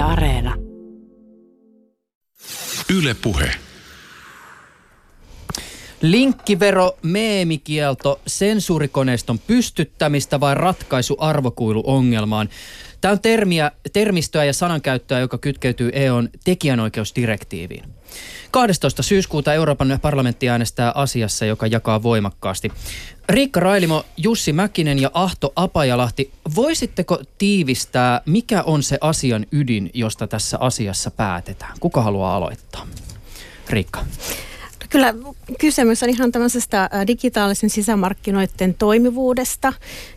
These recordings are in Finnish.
Yle Areena. Yle Puhe. Linkkivero, meemikielto, sensuurikoneiston pystyttämistä vai ratkaisu arvokuiluongelmaan? Tämä on termiä, termistöä ja sanankäyttöä, joka kytkeytyy EUn tekijänoikeusdirektiiviin. 12. syyskuuta Euroopan parlamentti äänestää asiassa, joka jakaa voimakkaasti. Riikka Railimo, Jussi Mäkinen ja Ahto Apajalahti, voisitteko tiivistää, mikä on se asian ydin, josta tässä asiassa päätetään? Kuka haluaa aloittaa? Riikka. Kyllä kysymys on ihan tämmöisestä digitaalisen sisämarkkinoiden toimivuudesta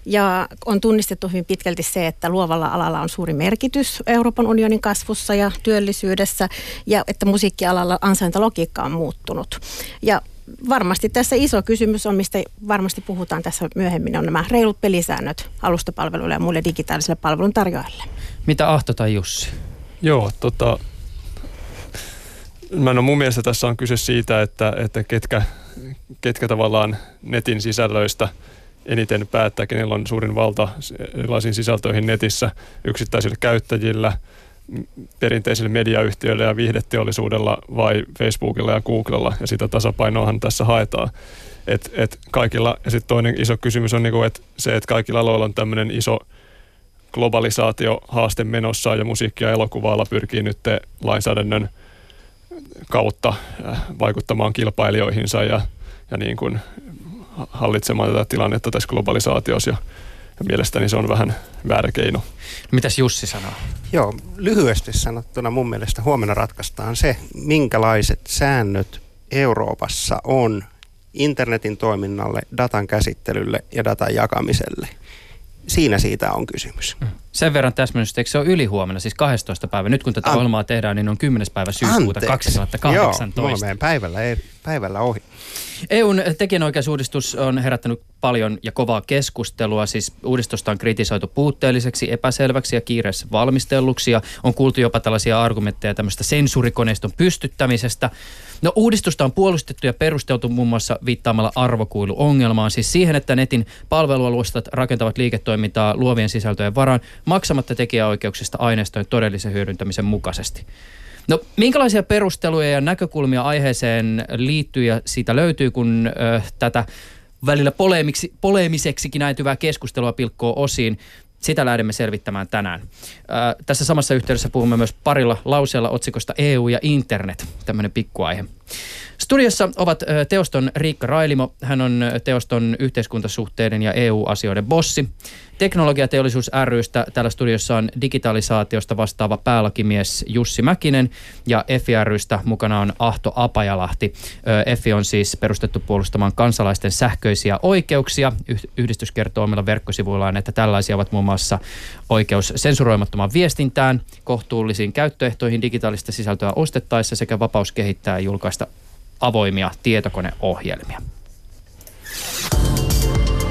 ja on tunnistettu hyvin pitkälti se, että luovalla alalla on suuri merkitys Euroopan unionin kasvussa ja työllisyydessä ja että musiikkialalla ansaintalogiikka on muuttunut. Ja varmasti tässä iso kysymys on, mistä varmasti puhutaan tässä myöhemmin, on nämä reilut pelisäännöt alustapalveluille ja muille digitaalisille palveluntarjoajille. Mitä Ahto tai Jussi? Joo, tota, mä no mun mielestä tässä on kyse siitä, että, että ketkä, ketkä tavallaan netin sisällöistä eniten päättää, kenellä on suurin valta erilaisiin sisältöihin netissä yksittäisillä käyttäjillä, perinteisillä mediayhtiöillä ja viihdeteollisuudella vai Facebookilla ja Googlella ja sitä tasapainoahan tässä haetaan. Et, et kaikilla, ja sitten toinen iso kysymys on niinku, että se, että kaikilla aloilla on tämmöinen iso globalisaatiohaaste menossa ja musiikki- ja elokuvaalla pyrkii nyt lainsäädännön – kautta vaikuttamaan kilpailijoihinsa ja, ja niin kuin hallitsemaan tätä tilannetta tässä globalisaatiossa. Ja, ja mielestäni se on vähän väärä keino. Mitäs Jussi sanoo? Joo, lyhyesti sanottuna mun mielestä huomenna ratkaistaan se, minkälaiset säännöt Euroopassa on internetin toiminnalle, datan käsittelylle ja datan jakamiselle – siinä siitä on kysymys. Mm. Sen verran täsmennystä, eikö se ole ylihuomenna, siis 12 päivä. Nyt kun tätä An... ohjelmaa tehdään, niin on 10. päivä syyskuuta Anteeksi. 2018. Joo, päivällä, päivällä ohi. EUn tekijänoikeusuudistus on herättänyt paljon ja kovaa keskustelua. Siis uudistusta on kritisoitu puutteelliseksi, epäselväksi ja kiireessä valmistelluksi. Ja on kuultu jopa tällaisia argumentteja tämmöistä sensuurikoneiston pystyttämisestä. No uudistusta on puolustettu ja perusteltu muun muassa viittaamalla arvokuiluongelmaan, siis siihen, että netin palvelualustat rakentavat liiketoimintaa luovien sisältöjen varaan maksamatta tekijäoikeuksista aineistojen todellisen hyödyntämisen mukaisesti. No minkälaisia perusteluja ja näkökulmia aiheeseen liittyy ja siitä löytyy, kun ö, tätä välillä poleemiksi, poleemiseksikin näytyvää keskustelua pilkkoo osiin. Sitä lähdemme selvittämään tänään. Ää, tässä samassa yhteydessä puhumme myös parilla lauseella otsikosta EU ja internet, tämmöinen pikkuaihe. Studiossa ovat teoston Riikka Railimo. Hän on teoston yhteiskuntasuhteiden ja EU-asioiden bossi. Teknologiateollisuus rystä täällä studiossa on digitalisaatiosta vastaava päällakimies Jussi Mäkinen ja EFI rystä mukana on Ahto Apajalahti. EFI on siis perustettu puolustamaan kansalaisten sähköisiä oikeuksia. Yhdistys kertoo omilla verkkosivuillaan, että tällaisia ovat muun muassa oikeus sensuroimattomaan viestintään, kohtuullisiin käyttöehtoihin digitaalista sisältöä ostettaessa sekä vapaus kehittää ja julkaista avoimia tietokoneohjelmia.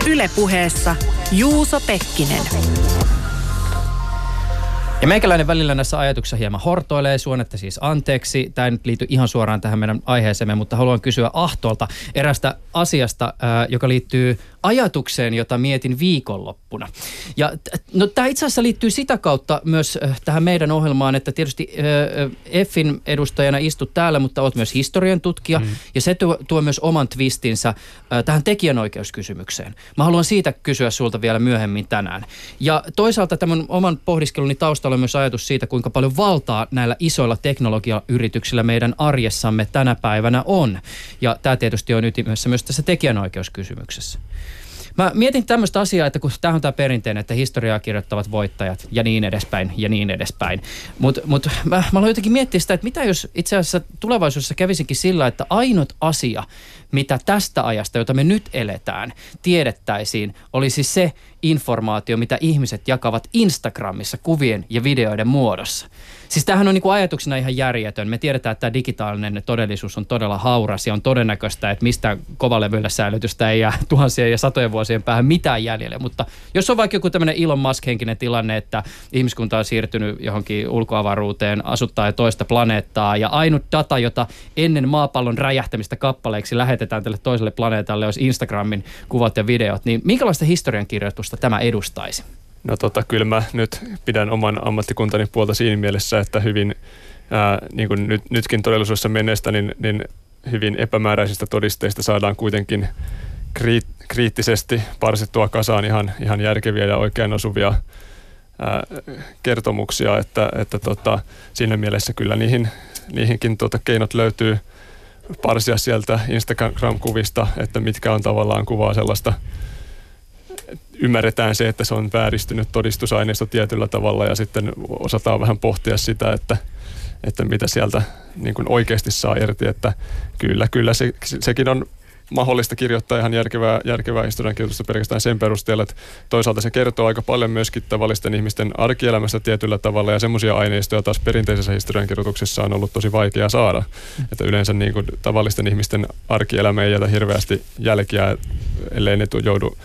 Ylepuheessa Juuso Pekkinen. Ja meikäläinen välillä näissä ajatuksissa hieman hortoilee, suonetta siis anteeksi. Tämä ei nyt liity ihan suoraan tähän meidän aiheeseemme, mutta haluan kysyä Ahtolta erästä asiasta, joka liittyy ajatukseen, jota mietin viikonloppuna. Ja no, tämä itse asiassa liittyy sitä kautta myös äh, tähän meidän ohjelmaan, että tietysti äh, Effin edustajana istut täällä, mutta olet myös historian tutkija, mm. ja se tuo, tuo myös oman twistinsä äh, tähän tekijänoikeuskysymykseen. Mä haluan siitä kysyä sulta vielä myöhemmin tänään. Ja toisaalta tämän oman pohdiskeluni taustalla on myös ajatus siitä, kuinka paljon valtaa näillä isoilla teknologiayrityksillä meidän arjessamme tänä päivänä on. Ja tämä tietysti on ytimessä myös tässä tekijänoikeuskysymyksessä. Mä mietin tämmöistä asiaa, että kun tämä on tämä perinteinen, että historiaa kirjoittavat voittajat ja niin edespäin ja niin edespäin. Mutta mut, mä, mä aloin jotenkin miettiä sitä, että mitä jos itse asiassa tulevaisuudessa kävisinkin sillä, että ainut asia, mitä tästä ajasta, jota me nyt eletään, tiedettäisiin, olisi se informaatio, mitä ihmiset jakavat Instagramissa kuvien ja videoiden muodossa. Siis tämähän on niin kuin ajatuksena ihan järjetön. Me tiedetään, että tämä digitaalinen todellisuus on todella hauras ja on todennäköistä, että mistä kovalevyllä säilytystä ei jää tuhansien ja satojen vuosien päähän mitään jäljelle. Mutta jos on vaikka joku tämmöinen Elon Musk-henkinen tilanne, että ihmiskunta on siirtynyt johonkin ulkoavaruuteen, asuttaa toista planeettaa ja ainut data, jota ennen maapallon räjähtämistä kappaleiksi lähetetään tälle toiselle planeetalle, olisi Instagramin kuvat ja videot, niin minkälaista historiankirjoitusta tämä edustaisi? No tota, kyllä mä nyt pidän oman ammattikuntani puolta siinä mielessä, että hyvin, ää, niin kuin nyt, nytkin todellisuudessa menneestä, niin, niin hyvin epämääräisistä todisteista saadaan kuitenkin kriit, kriittisesti parsittua kasaan ihan, ihan järkeviä ja oikein osuvia ää, kertomuksia, että, että tota, siinä mielessä kyllä niihin, niihinkin tota, keinot löytyy parsia sieltä Instagram-kuvista, että mitkä on tavallaan kuvaa sellaista ymmärretään se, että se on vääristynyt todistusaineisto tietyllä tavalla ja sitten osataan vähän pohtia sitä, että, että mitä sieltä niin kuin oikeasti saa irti, että kyllä, kyllä se, sekin on mahdollista kirjoittaa ihan järkevää, järkevää historiankirjoitusta pelkästään sen perusteella, että toisaalta se kertoo aika paljon myöskin tavallisten ihmisten arkielämästä tietyllä tavalla ja semmoisia aineistoja taas perinteisessä historiankirjoituksessa on ollut tosi vaikea saada. Että yleensä niin kuin tavallisten ihmisten arkielämä ei jätä hirveästi jälkiä, ellei ne joudu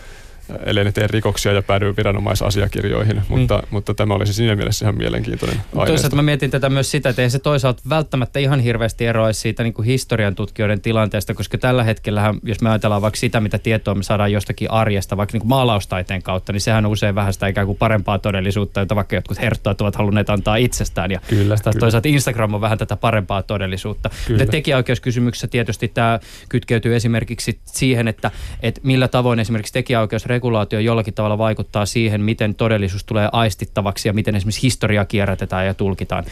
ellei ne tee rikoksia ja päädy viranomaisasiakirjoihin, mm. mutta, mutta tämä olisi siinä mielessä ihan mielenkiintoinen aihe. Toisaalta mä mietin tätä myös sitä, että ei se toisaalta välttämättä ihan hirveästi eroaisi siitä niin kuin historian tutkijoiden tilanteesta, koska tällä hetkellä, jos me ajatellaan vaikka sitä, mitä tietoa me saadaan jostakin arjesta, vaikka niin kuin maalaustaiteen kautta, niin sehän on usein vähän sitä ikään kuin parempaa todellisuutta, jota vaikka jotkut herttoat ovat halunneet antaa itsestään. Ja kyllä, kyllä. toisaalta Instagram on vähän tätä parempaa todellisuutta. Kyllä. Mutta tekijäoikeuskysymyksessä tietysti tämä kytkeytyy esimerkiksi siihen, että, että millä tavoin esimerkiksi tekijäoikeus regulaatio jollakin tavalla vaikuttaa siihen, miten todellisuus tulee aistittavaksi ja miten esimerkiksi historiaa kierrätetään ja tulkitaan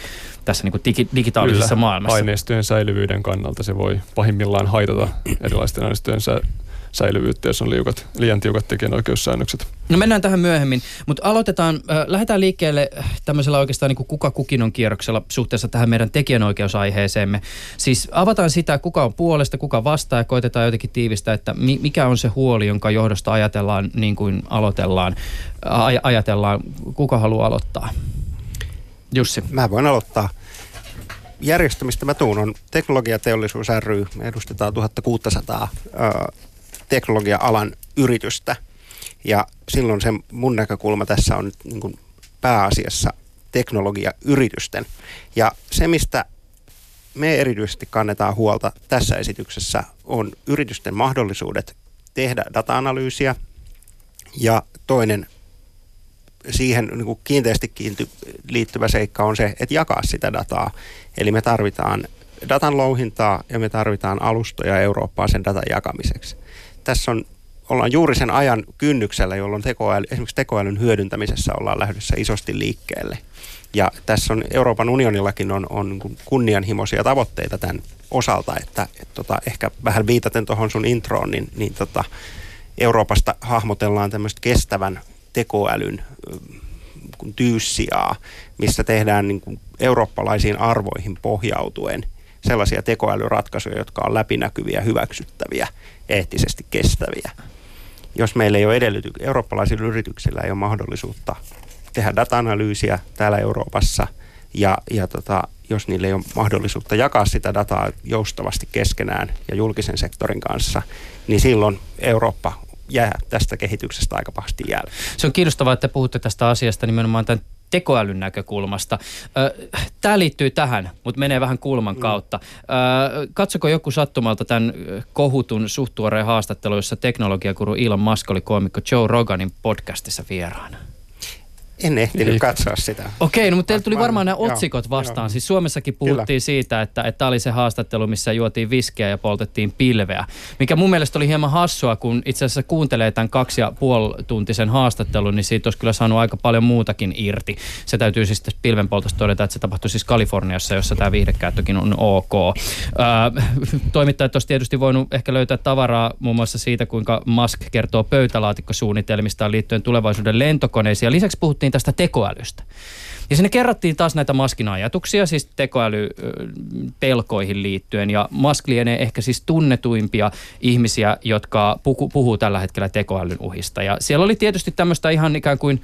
tässä niin kuin digi- digitaalisessa Kyllä, maailmassa. aineistojen säilyvyyden kannalta se voi pahimmillaan haitata erilaisten aineistojen sä- säilyvyyttä, jos on liukat, liian tiukat tekijänoikeussäännökset. No mennään tähän myöhemmin, mutta aloitetaan, äh, lähdetään liikkeelle tämmöisellä oikeastaan niin kuin kuka kukin on kierroksella suhteessa tähän meidän tekijänoikeusaiheeseemme. Siis avataan sitä, kuka on puolesta, kuka vastaa ja koitetaan jotenkin tiivistää, että mi- mikä on se huoli, jonka johdosta ajatellaan niin kuin aloitellaan, aj- ajatellaan, kuka haluaa aloittaa. Jussi. Mä voin aloittaa järjestämistä mä tuun on Teknologiateollisuus ry. Me edustetaan 1600 teknologia-alan yritystä. Ja silloin se mun näkökulma tässä on nyt niin kuin pääasiassa teknologiayritysten. Ja se, mistä me erityisesti kannetaan huolta tässä esityksessä, on yritysten mahdollisuudet tehdä data-analyysiä ja toinen siihen niin kuin kiinteästi kiinty, liittyvä seikka on se, että jakaa sitä dataa. Eli me tarvitaan datan louhintaa ja me tarvitaan alustoja Eurooppaa sen datan jakamiseksi tässä on, ollaan juuri sen ajan kynnyksellä, jolloin tekoäly, esimerkiksi tekoälyn hyödyntämisessä ollaan lähdössä isosti liikkeelle. Ja tässä on Euroopan unionillakin on, on kunnianhimoisia tavoitteita tämän osalta, että et tota, ehkä vähän viitaten tuohon sun introon, niin, niin tota, Euroopasta hahmotellaan tämmöistä kestävän tekoälyn tyyssiaa, missä tehdään niin kuin eurooppalaisiin arvoihin pohjautuen sellaisia tekoälyratkaisuja, jotka on läpinäkyviä, hyväksyttäviä eettisesti kestäviä. Jos meillä ei ole edellytyksiä, eurooppalaisilla yrityksillä ei ole mahdollisuutta tehdä data-analyysiä täällä Euroopassa ja, ja tota, jos niillä ei ole mahdollisuutta jakaa sitä dataa joustavasti keskenään ja julkisen sektorin kanssa, niin silloin Eurooppa jää tästä kehityksestä aika pahasti jälkeen. Se on kiinnostavaa, että puhutte tästä asiasta nimenomaan tämän tekoälyn näkökulmasta. Tämä liittyy tähän, mutta menee vähän kulman mm. kautta. Katsoko joku sattumalta tämän kohutun suhtuoreen haastattelun, jossa teknologiakuru Elon Musk oli koomikko Joe Roganin podcastissa vieraana? En ehtinyt Ei. katsoa sitä. Okei, no mutta teillä tuli varmaan nämä otsikot vastaan. Joo. Siis Suomessakin puhuttiin Kyllä. siitä, että, että oli se haastattelu, missä juotiin viskiä ja poltettiin pilveä. Mikä mun mielestä oli hieman hassua, kun itse asiassa kuuntelee tämän kaksi ja puoli tuntisen haastattelun, niin siitä olisi kyllä saanut aika paljon muutakin irti. Se täytyy siis pilvenpoltosta todeta, että se tapahtui siis Kaliforniassa, jossa tämä viihdekäyttökin on ok. Öö, toimittajat olisi tietysti voinut ehkä löytää tavaraa muun muassa siitä, kuinka Musk kertoo pöytälaatikkosuunnitelmistaan liittyen tulevaisuuden lentokoneisiin. Ja lisäksi puhuttiin puhuttiin tästä tekoälystä. Ja sinne kerrattiin taas näitä Maskin ajatuksia, siis tekoälypelkoihin liittyen. Ja Mask lienee ehkä siis tunnetuimpia ihmisiä, jotka puhuu tällä hetkellä tekoälyn uhista. Ja siellä oli tietysti tämmöistä ihan ikään kuin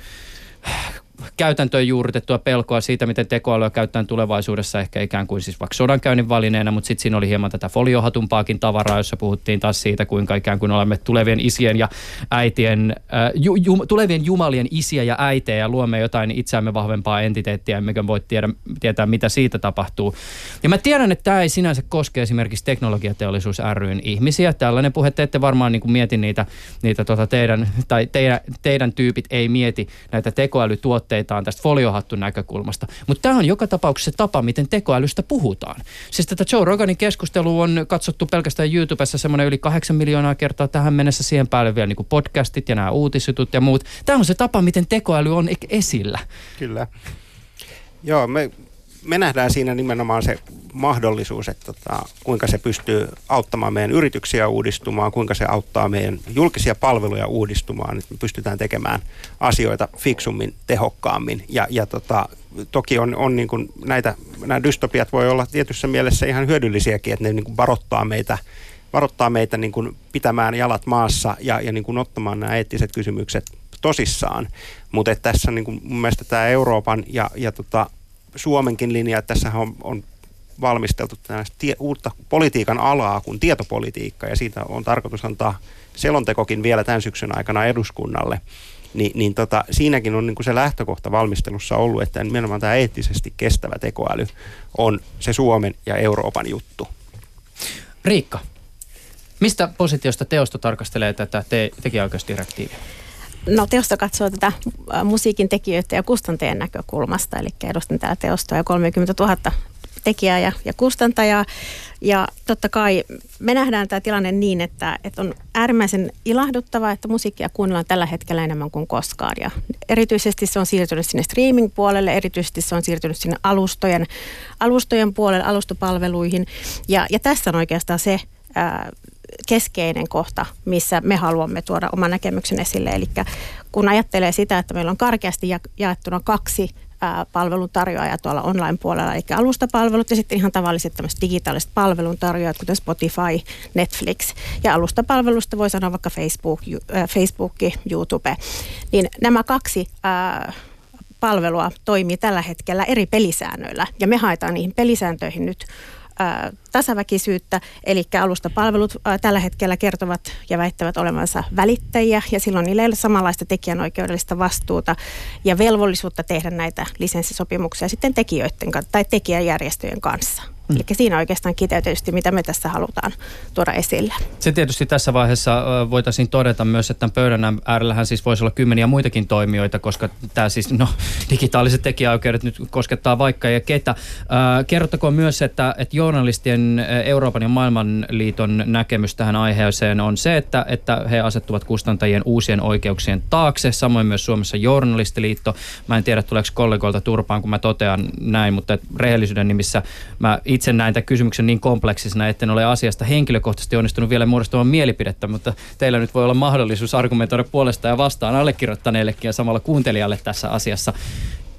käytäntöön juurrutettua pelkoa siitä, miten tekoälyä käytetään tulevaisuudessa ehkä ikään kuin siis vaikka sodankäynnin valineena, mutta sitten siinä oli hieman tätä foliohatumpaakin tavaraa, jossa puhuttiin taas siitä, kuinka ikään kuin olemme tulevien isien ja äitien, äh, ju, ju, tulevien jumalien isiä ja äitejä ja luomme jotain itseämme vahvempaa entiteettiä, emmekä voi tiedä, tietää, mitä siitä tapahtuu. Ja mä tiedän, että tämä ei sinänsä koske esimerkiksi teknologiateollisuus ryn ihmisiä. Tällainen puhe, te ette varmaan niin kuin mieti niitä, niitä tota teidän, tai teidän, teidän tyypit ei mieti näitä tekoälytuotteitaan tästä foliohattun näkökulmasta. Mutta tämä on joka tapauksessa se tapa, miten tekoälystä puhutaan. Siis tätä Joe Roganin keskustelua on katsottu pelkästään YouTubessa semmoinen yli kahdeksan miljoonaa kertaa tähän mennessä siihen päälle vielä niin podcastit ja nämä uutisjutut ja muut. Tämä on se tapa, miten tekoäly on esillä. Kyllä. Joo, me, me nähdään siinä nimenomaan se mahdollisuus, että tota, kuinka se pystyy auttamaan meidän yrityksiä uudistumaan, kuinka se auttaa meidän julkisia palveluja uudistumaan, että me pystytään tekemään asioita fiksummin, tehokkaammin. Ja, ja tota, toki on, on niin kuin näitä, nämä dystopiat voi olla tietyssä mielessä ihan hyödyllisiäkin, että ne niin kuin varoittaa meitä varoittaa meitä niin kuin pitämään jalat maassa ja, ja niin kuin ottamaan nämä eettiset kysymykset tosissaan. Mutta tässä niin kuin mun mielestä tämä Euroopan ja, ja tota Suomenkin linja, että tässä on, on valmisteltu tie, uutta politiikan alaa kuin tietopolitiikka ja siitä on tarkoitus antaa selontekokin vielä tämän syksyn aikana eduskunnalle. Ni, niin tota, siinäkin on niin kuin se lähtökohta valmistelussa ollut, että nimenomaan tämä eettisesti kestävä tekoäly on se Suomen ja Euroopan juttu. Riikka, mistä positiosta teosto tarkastelee tätä te- tekijäoikeusdirektiiviä? No teosto katsoo tätä musiikin tekijöiden ja kustantajien näkökulmasta, eli edustan täällä teostoa ja 30 000 tekijää ja, ja kustantajaa. Ja totta kai me nähdään tämä tilanne niin, että, että on äärimmäisen ilahduttavaa, että musiikkia kuunnellaan tällä hetkellä enemmän kuin koskaan. Ja erityisesti se on siirtynyt sinne streaming-puolelle, erityisesti se on siirtynyt sinne alustojen, alustojen puolelle, alustopalveluihin. Ja, ja tässä on oikeastaan se ää, keskeinen kohta, missä me haluamme tuoda oman näkemyksen esille. Eli kun ajattelee sitä, että meillä on karkeasti jaettuna kaksi palveluntarjoajaa tuolla online-puolella, eli alustapalvelut ja sitten ihan tavalliset tämmöiset digitaaliset palveluntarjoajat, kuten Spotify, Netflix. Ja alustapalvelusta voi sanoa vaikka Facebook, Facebook YouTube. Niin nämä kaksi palvelua toimii tällä hetkellä eri pelisäännöillä, ja me haetaan niihin pelisääntöihin nyt tasaväkisyyttä, eli alustapalvelut tällä hetkellä kertovat ja väittävät olevansa välittäjiä, ja silloin niillä ei ole samanlaista tekijänoikeudellista vastuuta ja velvollisuutta tehdä näitä lisenssisopimuksia sitten tekijöiden tai tekijäjärjestöjen kanssa. Mm. Eli siinä oikeastaan kiteytetysti, mitä me tässä halutaan tuoda esille. Se tietysti tässä vaiheessa voitaisiin todeta myös, että tämän pöydän äärellähän siis voisi olla kymmeniä muitakin toimijoita, koska tämä siis, no, digitaaliset tekijäoikeudet nyt koskettaa vaikka ja ketä. kerrottakoon myös, että, että journalistien Euroopan ja maailmanliiton näkemys tähän aiheeseen on se, että, että he asettuvat kustantajien uusien oikeuksien taakse, samoin myös Suomessa journalistiliitto. Mä en tiedä, tuleeko kollegoilta turpaan, kun mä totean näin, mutta rehellisyyden nimissä mä itse näin tämän kysymyksen niin kompleksisena, etten ole asiasta henkilökohtaisesti onnistunut vielä muodostamaan mielipidettä, mutta teillä nyt voi olla mahdollisuus argumentoida puolesta ja vastaan allekirjoittaneellekin ja samalla kuuntelijalle tässä asiassa.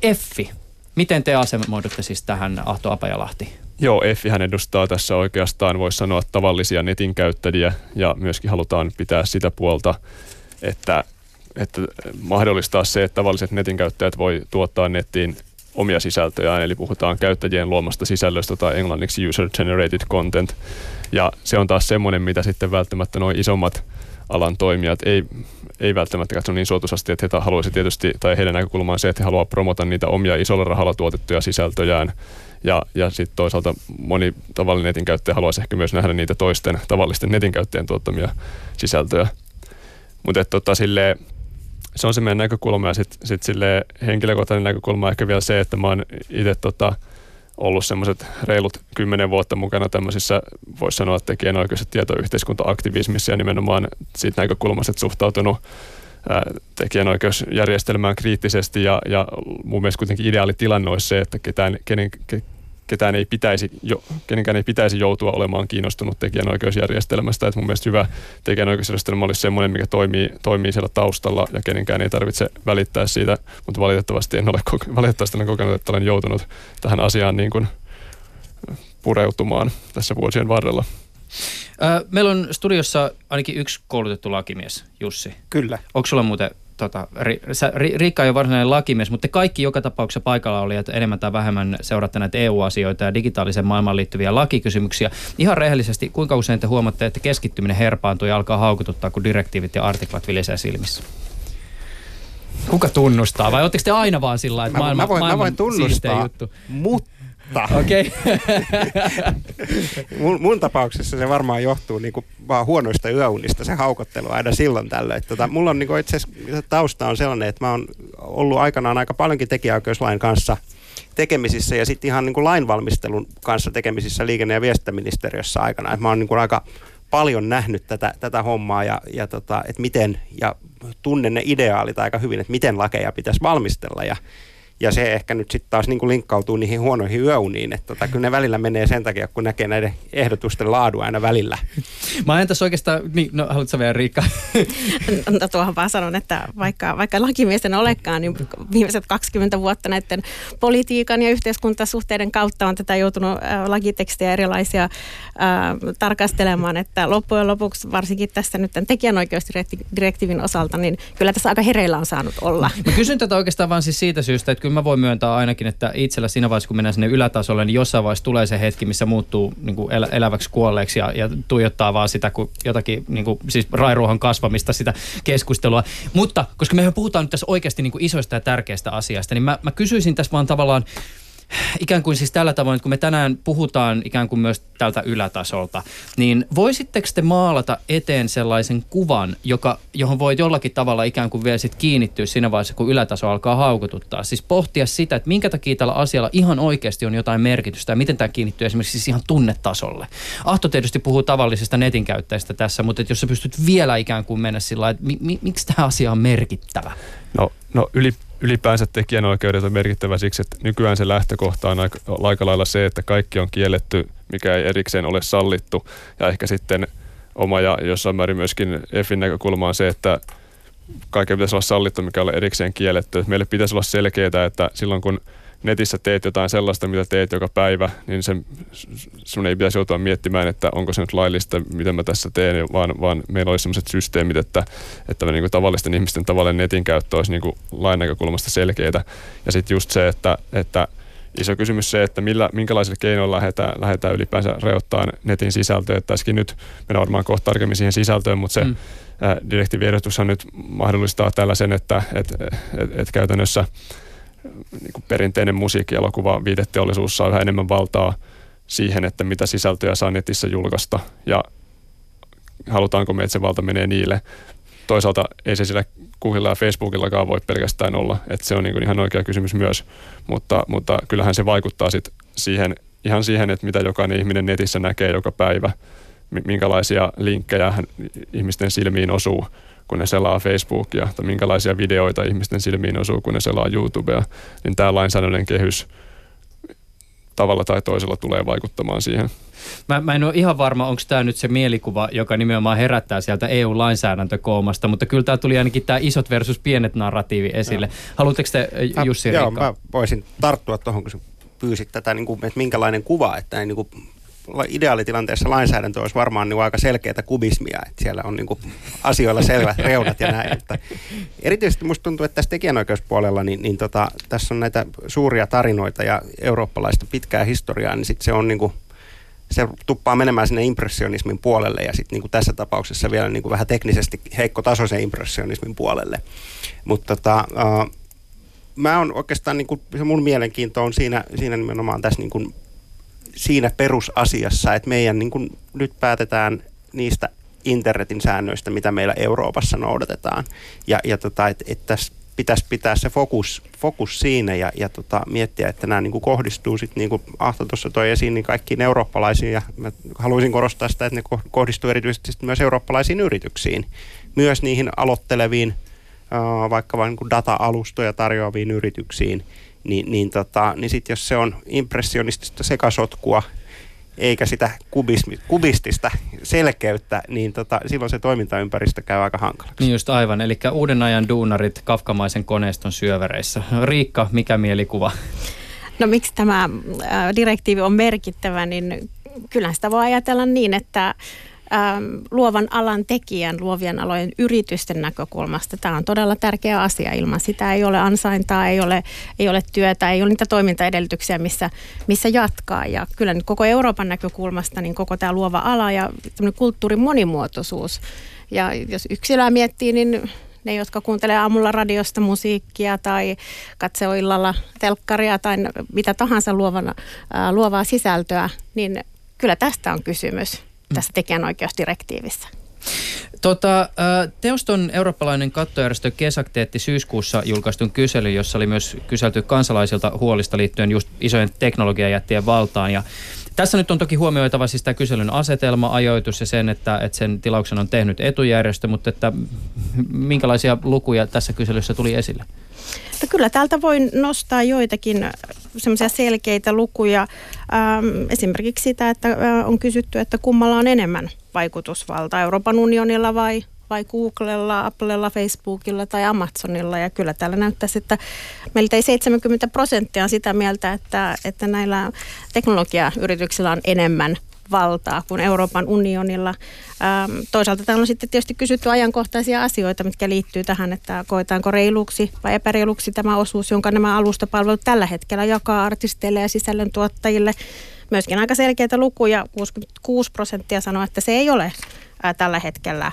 Effi, miten te asemoidutte siis tähän Ahto Apajalahti? Joo, hän edustaa tässä oikeastaan, voisi sanoa, tavallisia netin käyttäjiä ja myöskin halutaan pitää sitä puolta, että, että mahdollistaa se, että tavalliset netin käyttäjät voi tuottaa nettiin omia sisältöjään, eli puhutaan käyttäjien luomasta sisällöstä tai englanniksi user-generated content. Ja se on taas semmoinen, mitä sitten välttämättä nuo isommat alan toimijat ei, ei välttämättä katso niin suotuisasti, että he haluaisi tietysti, tai heidän näkökulmaan se, että he haluavat promota niitä omia isolla rahalla tuotettuja sisältöjään. Ja, ja sitten toisaalta moni tavallinen netin käyttäjä haluaisi ehkä myös nähdä niitä toisten tavallisten netin käyttäjien tuottamia sisältöjä. Mutta tota, silleen, se on se meidän näkökulma. Ja sitten sit sille henkilökohtainen näkökulma ehkä vielä se, että mä oon itse tota, ollut semmoiset reilut kymmenen vuotta mukana tämmöisissä, voisi sanoa, tekijänoikeus- ja tietoyhteiskunta-aktivismissa ja nimenomaan siitä näkökulmasta, että suhtautunut ää, tekijänoikeusjärjestelmään kriittisesti. Ja, ja mun mielestä kuitenkin ideaali tilanne olisi se, että ketään, kenen, ketään ei pitäisi, jo, kenenkään ei pitäisi joutua olemaan kiinnostunut tekijänoikeusjärjestelmästä. Et mun mielestä hyvä tekijänoikeusjärjestelmä olisi semmoinen, mikä toimii, toimii siellä taustalla ja kenenkään ei tarvitse välittää siitä, mutta valitettavasti en ole, valitettavasti olen kokenut, että olen joutunut tähän asiaan niin kuin pureutumaan tässä vuosien varrella. Meillä on studiossa ainakin yksi koulutettu lakimies, Jussi. Kyllä. Onko sulla muuten tota, ri, sä, ri, Riikka ei ole varsinainen lakimies, mutta kaikki joka tapauksessa paikalla oli, että enemmän tai vähemmän seuraatte näitä EU-asioita ja digitaalisen maailmaan liittyviä lakikysymyksiä. Ihan rehellisesti, kuinka usein te huomatte, että keskittyminen herpaantuu ja alkaa haukututtaa, kun direktiivit ja artiklat vilisee silmissä? Kuka tunnustaa? Vai oletteko te aina vaan sillä että maailma, mä, voin, maailman mä voin tunnustaa, juttu? mutta Okei. Okay. mun, mun tapauksessa se varmaan johtuu niinku vaan huonoista yöunista, se haukottelu aina silloin tällöin. Tota, mulla on niinku itse tausta on sellainen, että mä oon ollut aikanaan aika paljonkin tekijäoikeuslain kanssa tekemisissä ja sitten ihan niinku lainvalmistelun kanssa tekemisissä liikenne- ja viestintäministeriössä aikana. Et mä oon niinku aika paljon nähnyt tätä, tätä hommaa ja, ja tota, että miten, ja tunnen ne ideaalit aika hyvin, että miten lakeja pitäisi valmistella ja ja se ehkä nyt sitten taas niin kuin linkkautuu niihin huonoihin yöuniin, että tota, kyllä ne välillä menee sen takia, kun näkee näiden ehdotusten laadu aina välillä. Mä en tässä oikeastaan, niin, no haluatko vielä Riikka? no tuohon vaan sanon, että vaikka, vaikka lakimiesten olekaan, niin viimeiset 20 vuotta näiden politiikan ja yhteiskuntasuhteiden kautta on tätä joutunut äh, lakitekstejä erilaisia äh, tarkastelemaan, että loppujen lopuksi varsinkin tässä nyt tämän tekijänoikeusdirektiivin osalta, niin kyllä tässä aika hereillä on saanut olla. Mä kysyn tätä oikeastaan vaan siis siitä syystä, että kyllä mä voin myöntää ainakin, että itsellä siinä vaiheessa, kun mennään sinne ylätasolle, niin jossain vaiheessa tulee se hetki, missä muuttuu niin kuin el- eläväksi kuolleeksi ja, ja tuijottaa vaan sitä, kun jotakin niin kuin, siis rairuohon kasvamista, sitä keskustelua. Mutta koska mehän puhutaan nyt tässä oikeasti niin kuin isoista ja tärkeistä asiasta, niin mä, mä kysyisin tässä vaan tavallaan, ikään kuin siis tällä tavoin, kun me tänään puhutaan ikään kuin myös tältä ylätasolta, niin voisitteko te maalata eteen sellaisen kuvan, joka, johon voi jollakin tavalla ikään kuin vielä sitten kiinnittyä siinä vaiheessa, kun ylätaso alkaa haukututtaa. Siis pohtia sitä, että minkä takia tällä asialla ihan oikeasti on jotain merkitystä ja miten tämä kiinnittyy esimerkiksi siis ihan tunnetasolle. Ahto tietysti puhuu tavallisesta netin käyttäjistä tässä, mutta jos sä pystyt vielä ikään kuin mennä sillä että mi, mi, miksi tämä asia on merkittävä? No, no yli, ylipäänsä tekijänoikeudet on merkittävä siksi, että nykyään se lähtökohta on aika, lailla se, että kaikki on kielletty, mikä ei erikseen ole sallittu. Ja ehkä sitten oma ja jossain määrin myöskin EFin näkökulma on se, että kaiken pitäisi olla sallittu, mikä ole erikseen kielletty. Meille pitäisi olla selkeää, että silloin kun netissä teet jotain sellaista, mitä teet joka päivä, niin sen, sun ei pitäisi joutua miettimään, että onko se nyt laillista, mitä mä tässä teen, vaan, vaan meillä olisi sellaiset systeemit, että, että me niin kuin tavallisten ihmisten tavallinen netin käyttö olisi niin kuin lain näkökulmasta selkeää. Ja sitten just se, että, että iso kysymys se, että millä, minkälaisilla keinoilla lähdetään, lähdetään ylipäänsä rajoittamaan netin sisältöä. Tässäkin nyt mennään varmaan kohta tarkemmin siihen sisältöön, mutta se mm. direktiiviehdotushan nyt mahdollistaa tällaisen, että et, et, et käytännössä – niin kuin perinteinen musiikkielokuva, viideteollisuus saa yhä enemmän valtaa siihen, että mitä sisältöjä saa netissä julkaista ja halutaanko me, että se valta menee niille. Toisaalta ei se sillä Googlella ja Facebookillakaan voi pelkästään olla, että se on niin kuin ihan oikea kysymys myös, mutta, mutta kyllähän se vaikuttaa sit siihen, ihan siihen, että mitä jokainen ihminen netissä näkee joka päivä, minkälaisia linkkejä ihmisten silmiin osuu kun ne selaa Facebookia, tai minkälaisia videoita ihmisten silmiin osuu, kun ne selaa YouTubea, niin tämä lainsäädännön kehys tavalla tai toisella tulee vaikuttamaan siihen. Mä, mä en ole ihan varma, onko tämä nyt se mielikuva, joka nimenomaan herättää sieltä EU-lainsäädäntökoomasta, mutta kyllä tämä tuli ainakin tämä isot versus pienet narratiivi esille. Haluatteko te, Jussi Joo, mä voisin tarttua tuohon, kun pyysit tätä, niin kuin, että minkälainen kuva, että niin kuin ideaalitilanteessa lainsäädäntö olisi varmaan niin aika selkeää kubismia, että siellä on niin kuin asioilla selvät reunat ja näin. Että erityisesti musta tuntuu, että tässä tekijänoikeuspuolella niin, niin tota, tässä on näitä suuria tarinoita ja eurooppalaista pitkää historiaa, niin sitten se on niin kuin, se tuppaa menemään sinne impressionismin puolelle ja sitten niin tässä tapauksessa vielä niin kuin vähän teknisesti heikkotasoisen impressionismin puolelle. Mutta tota, uh, mä on oikeastaan, niin kuin, se mun mielenkiinto on siinä, siinä nimenomaan tässä niin kuin siinä perusasiassa, että meidän niin kuin nyt päätetään niistä internetin säännöistä, mitä meillä Euroopassa noudatetaan. Ja, ja tota, että et tässä pitäisi pitää se fokus, fokus siinä ja, ja tota, miettiä, että nämä niin kuin kohdistuu sitten, niin kuin Ahto tuossa toi esiin, niin kaikkiin eurooppalaisiin. Ja mä haluaisin korostaa sitä, että ne kohdistuu erityisesti myös eurooppalaisiin yrityksiin, myös niihin aloitteleviin vaikka vain niin data-alustoja tarjoaviin yrityksiin, niin, niin, tota, niin sitten jos se on impressionistista sekasotkua, eikä sitä kubismi, kubistista selkeyttä, niin tota, silloin se toimintaympäristö käy aika hankalaksi. Niin just aivan, eli uuden ajan duunarit kafkamaisen koneiston syövereissä. Riikka, mikä mielikuva? No miksi tämä direktiivi on merkittävä, niin kyllähän sitä voi ajatella niin, että luovan alan tekijän, luovien alojen yritysten näkökulmasta tämä on todella tärkeä asia. Ilman sitä ei ole ansaintaa, ei ole, ei ole työtä, ei ole niitä toimintaedellytyksiä, missä, missä jatkaa. Ja kyllä nyt koko Euroopan näkökulmasta niin koko tämä luova ala ja kulttuurin monimuotoisuus. Ja jos yksilöä miettii, niin ne, jotka kuuntelee aamulla radiosta musiikkia tai katsoo illalla telkkaria tai mitä tahansa luovana, luovaa sisältöä, niin kyllä tästä on kysymys. Tässä tekijänoikeusdirektiivissä. Tota, teoston eurooppalainen kattojärjestö Kesak teetti syyskuussa julkaistun kyselyn, jossa oli myös kyselty kansalaisilta huolista liittyen just isojen teknologiajättien valtaan. Ja tässä nyt on toki huomioitava siis tämä kyselyn asetelma, ajoitus ja sen, että, että sen tilauksen on tehnyt etujärjestö, mutta että minkälaisia lukuja tässä kyselyssä tuli esille? No kyllä täältä voi nostaa joitakin semmoisia selkeitä lukuja. Ähm, esimerkiksi sitä, että äh, on kysytty, että kummalla on enemmän vaikutusvaltaa, Euroopan unionilla vai vai Googlella, Applella, Facebookilla tai Amazonilla. Ja kyllä täällä näyttäisi, että meiltä ei 70 prosenttia on sitä mieltä, että, että näillä teknologiayrityksillä on enemmän valtaa kuin Euroopan unionilla. Ähm, toisaalta täällä on sitten tietysti kysytty ajankohtaisia asioita, mitkä liittyy tähän, että koetaanko reiluksi vai epäreiluksi tämä osuus, jonka nämä alustapalvelut tällä hetkellä jakaa artisteille ja sisällöntuottajille. Myöskin aika selkeitä lukuja, 66 prosenttia sanoo, että se ei ole tällä hetkellä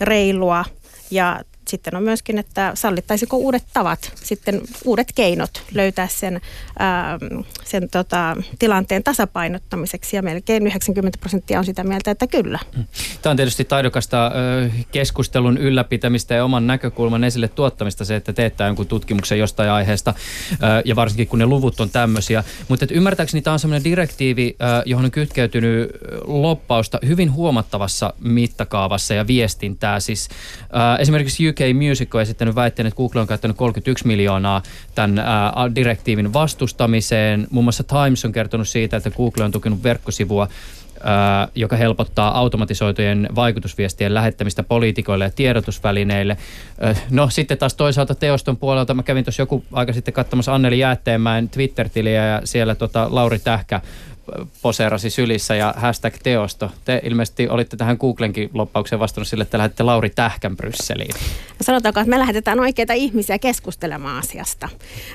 reilua ja sitten on myöskin, että sallittaisiko uudet tavat, sitten uudet keinot löytää sen, ää, sen tota, tilanteen tasapainottamiseksi ja melkein 90 prosenttia on sitä mieltä, että kyllä. Mm. Tämä on tietysti taidokasta ö, keskustelun ylläpitämistä ja oman näkökulman esille tuottamista se, että teettää jonkun tutkimuksen jostain aiheesta ö, ja varsinkin kun ne luvut on tämmöisiä. Mutta ymmärtääkseni tämä on sellainen direktiivi, ö, johon on kytkeytynyt loppausta hyvin huomattavassa mittakaavassa ja viestintää. Siis esimerkiksi UK Music on esittänyt väitteen, että Google on käyttänyt 31 miljoonaa tämän direktiivin vastustamiseen. Muun muassa Times on kertonut siitä, että Google on tukenut verkkosivua, joka helpottaa automatisoitujen vaikutusviestien lähettämistä poliitikoille ja tiedotusvälineille. No sitten taas toisaalta teoston puolelta, mä kävin tuossa joku aika sitten katsomassa Anneli Jäätteenmäen Twitter-tiliä ja siellä tota Lauri Tähkä poseerasi sylissä ja hashtag teosto. Te ilmeisesti olitte tähän Googlenkin loppaukseen vastannut sille, että lähdette Lauri Tähkän Brysseliin. Sanotaanko, että me lähetetään oikeita ihmisiä keskustelemaan asiasta.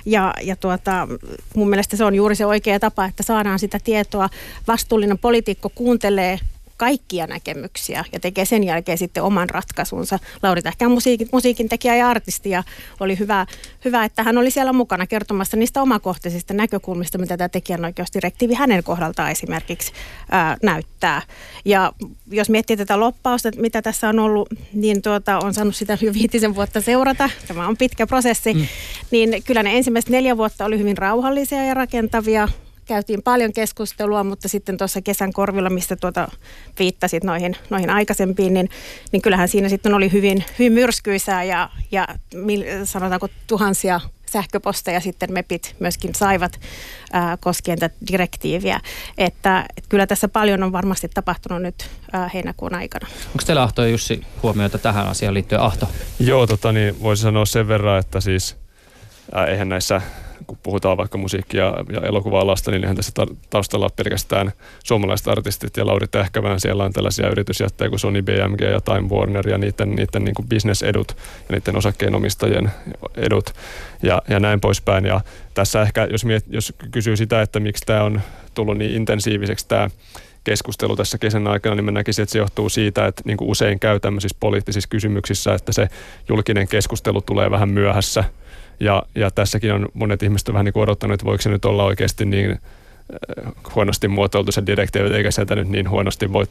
Ja, ja tuota, mun mielestä se on juuri se oikea tapa, että saadaan sitä tietoa. Vastuullinen poliitikko kuuntelee kaikkia näkemyksiä ja tekee sen jälkeen sitten oman ratkaisunsa. Lauri Tähkä on musiikin, musiikin tekijä ja artisti ja oli hyvä, hyvä, että hän oli siellä mukana kertomassa niistä omakohtaisista näkökulmista, mitä tämä tekijänoikeusdirektiivi hänen kohdaltaan esimerkiksi ää, näyttää. Ja jos miettii tätä loppausta, että mitä tässä on ollut, niin tuota, on saanut sitä jo viitisen vuotta seurata. Tämä on pitkä prosessi. Mm. Niin kyllä ne ensimmäiset neljä vuotta oli hyvin rauhallisia ja rakentavia käytiin paljon keskustelua, mutta sitten tuossa kesän korvilla, mistä tuota viittasit noihin, noihin aikaisempiin, niin, niin kyllähän siinä sitten oli hyvin, hyvin myrskyisää ja, ja sanotaanko tuhansia sähköposteja sitten MEPit myöskin saivat ää, koskien tätä direktiiviä. Että, että kyllä tässä paljon on varmasti tapahtunut nyt ää, heinäkuun aikana. Onko teillä Ahto ja Jussi huomioita tähän asiaan liittyen? Ahto? Joo, tota, niin voisi sanoa sen verran, että siis ää, eihän näissä kun puhutaan vaikka musiikkia ja, ja elokuva-alasta, niin eihän tässä taustalla pelkästään suomalaiset artistit ja Lauri Tähkävään. Siellä on tällaisia yritysjättejä kuin Sony BMG ja Time Warner ja niiden, niiden niin kuin bisnesedut ja niiden osakkeenomistajien edut ja, ja näin poispäin. Ja tässä ehkä, jos, miet, jos kysyy sitä, että miksi tämä on tullut niin intensiiviseksi tämä keskustelu tässä kesän aikana, niin mä näkisin, että se johtuu siitä, että niin kuin usein käy tämmöisissä poliittisissa kysymyksissä, että se julkinen keskustelu tulee vähän myöhässä – ja, ja tässäkin on monet ihmiset vähän niin odottanut, että voiko se nyt olla oikeasti niin äh, huonosti muotoiltu se direktiivi, eikä sieltä nyt niin, huonosti voi,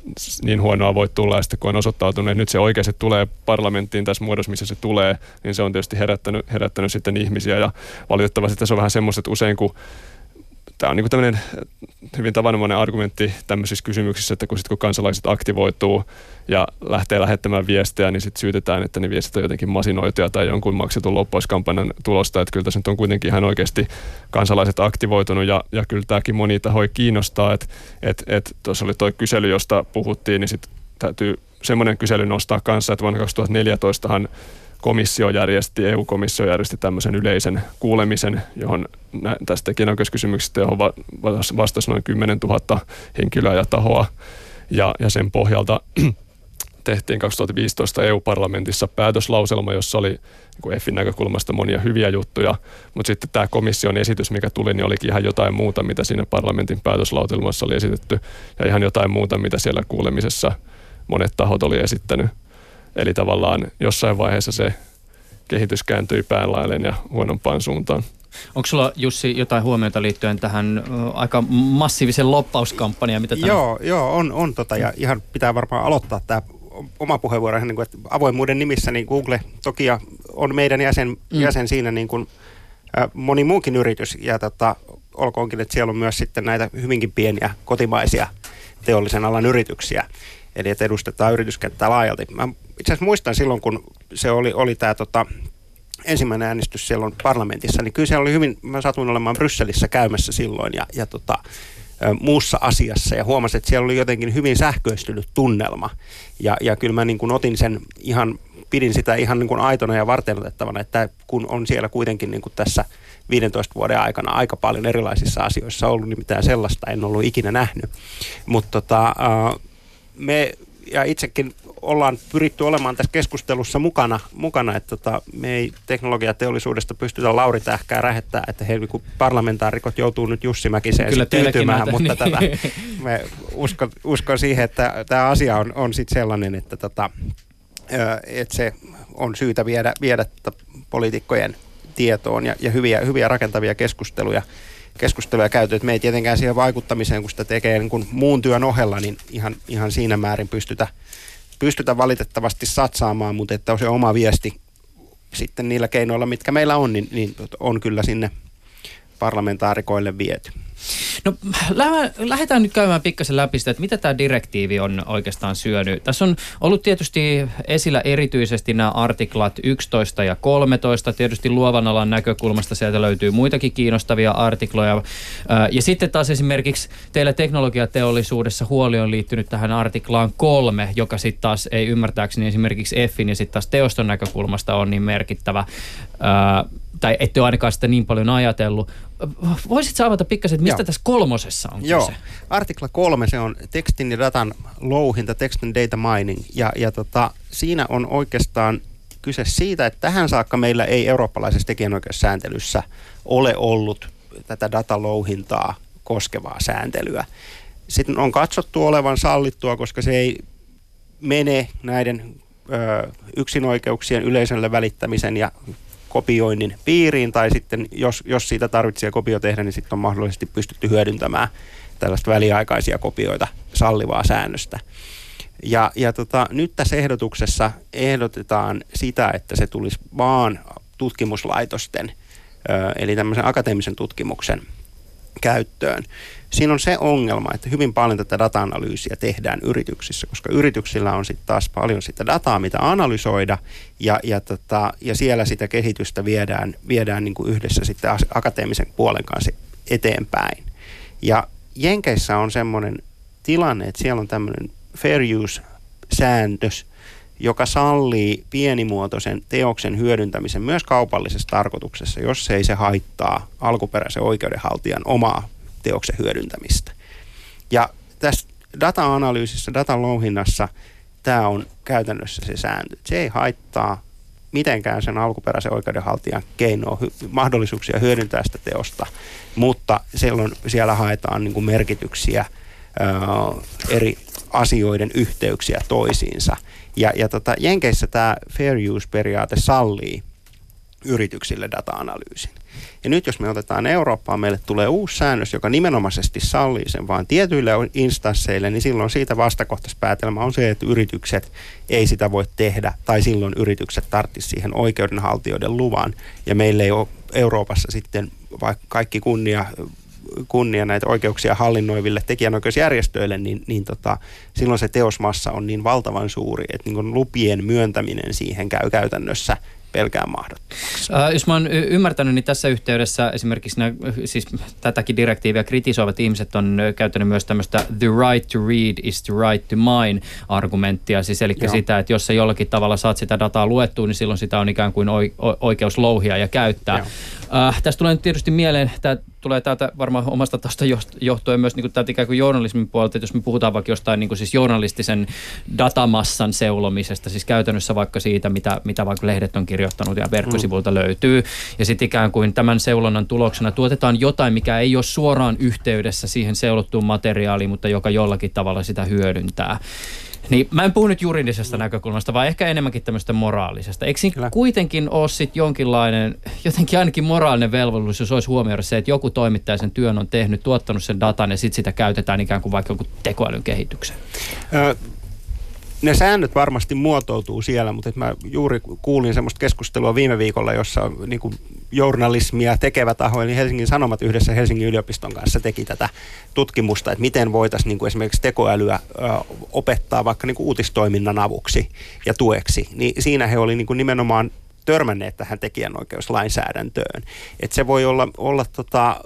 niin huonoa voi tulla. Ja sitten kun on osoittautunut, että nyt se oikeasti tulee parlamenttiin tässä muodossa, missä se tulee, niin se on tietysti herättänyt, herättänyt sitten ihmisiä. Ja valitettavasti se on vähän semmoista, että usein kun tämä on niin tämmöinen hyvin tavanomainen argumentti tämmöisissä kysymyksissä, että kun, sit, kun kansalaiset aktivoituu ja lähtee lähettämään viestejä, niin sitten syytetään, että ne viestit on jotenkin masinoituja tai jonkun maksetun loppuiskampanjan tulosta. Että kyllä tässä nyt on kuitenkin ihan oikeasti kansalaiset aktivoitunut ja, ja kyllä tämäkin moni tahoi kiinnostaa. Että et, et, tuossa oli tuo kysely, josta puhuttiin, niin sitten täytyy semmoinen kysely nostaa kanssa, että vuonna 2014han komissio järjesti, EU-komissio järjesti tämmöisen yleisen kuulemisen, johon tästä tekijänoikeuskysymyksistä johon vastasi noin 10 000 henkilöä ja tahoa. Ja, ja sen pohjalta tehtiin 2015 EU-parlamentissa päätöslauselma, jossa oli niin EFin näkökulmasta monia hyviä juttuja, mutta sitten tämä komission esitys, mikä tuli, niin olikin ihan jotain muuta, mitä siinä parlamentin päätöslauselmassa oli esitetty, ja ihan jotain muuta, mitä siellä kuulemisessa monet tahot oli esittänyt. Eli tavallaan jossain vaiheessa se kehitys kääntyi päälailleen ja huonompaan suuntaan. Onko sulla Jussi jotain huomiota liittyen tähän aika massiivisen loppauskampanjaan? Mitä tämän... Joo, joo, on, on tota, ja ihan pitää varmaan aloittaa tämä oma puheenvuoro, niin kuin, että avoimuuden nimissä niin Google toki on meidän jäsen, mm. jäsen siinä niin kuin, äh, moni muukin yritys, ja tota, olkoonkin, että siellä on myös sitten näitä hyvinkin pieniä kotimaisia teollisen alan yrityksiä, eli että edustetaan yrityskenttää laajalti. Mä itse asiassa muistan silloin, kun se oli, oli tämä tota, ensimmäinen äänestys siellä on parlamentissa, niin kyllä siellä oli hyvin, mä satuin olemaan Brysselissä käymässä silloin ja, ja tota, muussa asiassa ja huomasin, että siellä oli jotenkin hyvin sähköistynyt tunnelma. Ja, ja kyllä mä niin kuin otin sen ihan, pidin sitä ihan niin kuin aitona ja varteenotettavana, että kun on siellä kuitenkin niin kuin tässä 15 vuoden aikana aika paljon erilaisissa asioissa ollut, niin mitään sellaista en ollut ikinä nähnyt. Mutta tota, me ja itsekin ollaan pyritty olemaan tässä keskustelussa mukana, mukana että tota, me ei teknologiateollisuudesta pystytä Lauri Tähkää rähettää, että he niin parlamentaarikot joutuu nyt Jussi Mäkiseen Kyllä tyytymään, näitä, mutta niin. tätä, me uskon, uskon siihen, että tämä asia on, on sitten sellainen, että, tota, että se on syytä viedä, viedä tota poliitikkojen tietoon ja, ja hyviä, hyviä rakentavia keskusteluja keskusteluja käyty, että me ei tietenkään siihen vaikuttamiseen, kun sitä tekee niin kuin muun työn ohella, niin ihan, ihan siinä määrin pystytä, pystytä valitettavasti satsaamaan, mutta että on se oma viesti sitten niillä keinoilla, mitkä meillä on, niin, niin on kyllä sinne parlamentaarikoille viety. No lähdetään nyt käymään pikkasen läpi sitä, että mitä tämä direktiivi on oikeastaan syönyt. Tässä on ollut tietysti esillä erityisesti nämä artiklat 11 ja 13. Tietysti luovan alan näkökulmasta sieltä löytyy muitakin kiinnostavia artikloja. Ja sitten taas esimerkiksi teillä teknologiateollisuudessa huoli on liittynyt tähän artiklaan 3, joka sitten taas ei ymmärtääkseni esimerkiksi EFFin ja sitten taas teoston näkökulmasta on niin merkittävä tai ette ole ainakaan sitä niin paljon ajatellut. Voisitko avata pikkasen, että mistä Joo. tässä kolmosessa on Joo. kyse? Artikla kolme, se on tekstin ja datan louhinta, and data mining. Ja, ja tota, siinä on oikeastaan kyse siitä, että tähän saakka meillä ei eurooppalaisessa tekijänoikeussääntelyssä ole ollut tätä datalouhintaa koskevaa sääntelyä. Sitten on katsottu olevan sallittua, koska se ei mene näiden ö, yksinoikeuksien yleisölle välittämisen ja kopioinnin piiriin, tai sitten jos, jos siitä tarvitsee kopio tehdä, niin sitten on mahdollisesti pystytty hyödyntämään tällaista väliaikaisia kopioita sallivaa säännöstä. Ja, ja tota, nyt tässä ehdotuksessa ehdotetaan sitä, että se tulisi vaan tutkimuslaitosten, eli tämmöisen akateemisen tutkimuksen käyttöön. Siinä on se ongelma, että hyvin paljon tätä data-analyysiä tehdään yrityksissä, koska yrityksillä on sitten taas paljon sitä dataa, mitä analysoida, ja, ja, tota, ja siellä sitä kehitystä viedään, viedään niin kuin yhdessä sitten akateemisen puolen kanssa eteenpäin. Ja Jenkeissä on semmoinen tilanne, että siellä on tämmöinen fair use-säännös, joka sallii pienimuotoisen teoksen hyödyntämisen myös kaupallisessa tarkoituksessa, jos ei se haittaa alkuperäisen oikeudenhaltijan omaa teoksen hyödyntämistä. Ja tässä data-analyysissä, datan louhinnassa tämä on käytännössä se sääntö. Se ei haittaa mitenkään sen alkuperäisen oikeudenhaltijan keinoa, mahdollisuuksia hyödyntää sitä teosta, mutta silloin siellä haetaan niin kuin merkityksiä, ää, eri asioiden yhteyksiä toisiinsa. Ja, ja tota, Jenkeissä tämä fair use-periaate sallii yrityksille data-analyysin. Ja nyt jos me otetaan Eurooppaan, meille tulee uusi säännös, joka nimenomaisesti sallii sen vain tietyille instansseille, niin silloin siitä vastakohtaispäätelmä on se, että yritykset ei sitä voi tehdä, tai silloin yritykset tarvitsisivat siihen oikeudenhaltijoiden luvan. Ja meillä ei ole Euroopassa sitten, vaikka kaikki kunnia kunnia näitä oikeuksia hallinnoiville tekijänoikeusjärjestöille, niin, niin tota, silloin se teosmassa on niin valtavan suuri, että niin lupien myöntäminen siihen käy käytännössä pelkään mahdottomaksi. Äh, jos mä oon ymmärtänyt, niin tässä yhteydessä esimerkiksi nämä, siis tätäkin direktiiviä kritisoivat ihmiset on käyttänyt myös tämmöistä the right to read is the right to mine argumenttia, siis eli Joo. sitä, että jos sä jollakin tavalla saat sitä dataa luettua, niin silloin sitä on ikään kuin oikeus louhia ja käyttää. Äh, tästä tulee nyt tietysti mieleen tämä tulee täältä varmaan omasta taustasta johtuen myös niin täältä ikään kuin journalismin puolelta, että jos me puhutaan vaikka jostain niin kuin siis journalistisen datamassan seulomisesta, siis käytännössä vaikka siitä, mitä, mitä vaikka lehdet on kirjoittanut ja verkkosivuilta mm. löytyy, ja sitten ikään kuin tämän seulonnan tuloksena tuotetaan jotain, mikä ei ole suoraan yhteydessä siihen seulottuun materiaaliin, mutta joka jollakin tavalla sitä hyödyntää. Niin mä en puhu nyt juridisesta näkökulmasta, vaan ehkä enemmänkin tämmöistä moraalisesta. Eikö siinä kuitenkin ole sitten jonkinlainen, jotenkin ainakin moraalinen velvollisuus, jos olisi huomioida se, että joku toimittaja sen työn on tehnyt, tuottanut sen datan ja sitten sitä käytetään ikään kuin vaikka joku tekoälyn kehitykseen? Ne säännöt varmasti muotoutuu siellä, mutta et mä juuri kuulin semmoista keskustelua viime viikolla, jossa niin kuin journalismia tekevä taho, eli Helsingin Sanomat yhdessä Helsingin yliopiston kanssa teki tätä tutkimusta, että miten voitaisiin niin kuin esimerkiksi tekoälyä ö, opettaa vaikka niin kuin uutistoiminnan avuksi ja tueksi. Niin siinä he oli niin nimenomaan törmänneet tähän tekijänoikeuslainsäädäntöön. Että se voi olla, olla tota,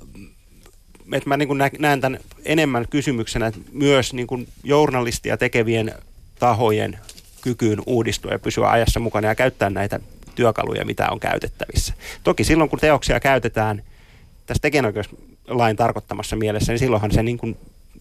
että mä niin näen tämän enemmän kysymyksenä että myös niin journalistia tekevien tahojen kykyyn uudistua ja pysyä ajassa mukana ja käyttää näitä työkaluja, mitä on käytettävissä. Toki silloin, kun teoksia käytetään tässä tekijänoikeuslain tarkoittamassa mielessä, niin silloinhan se niin kuin,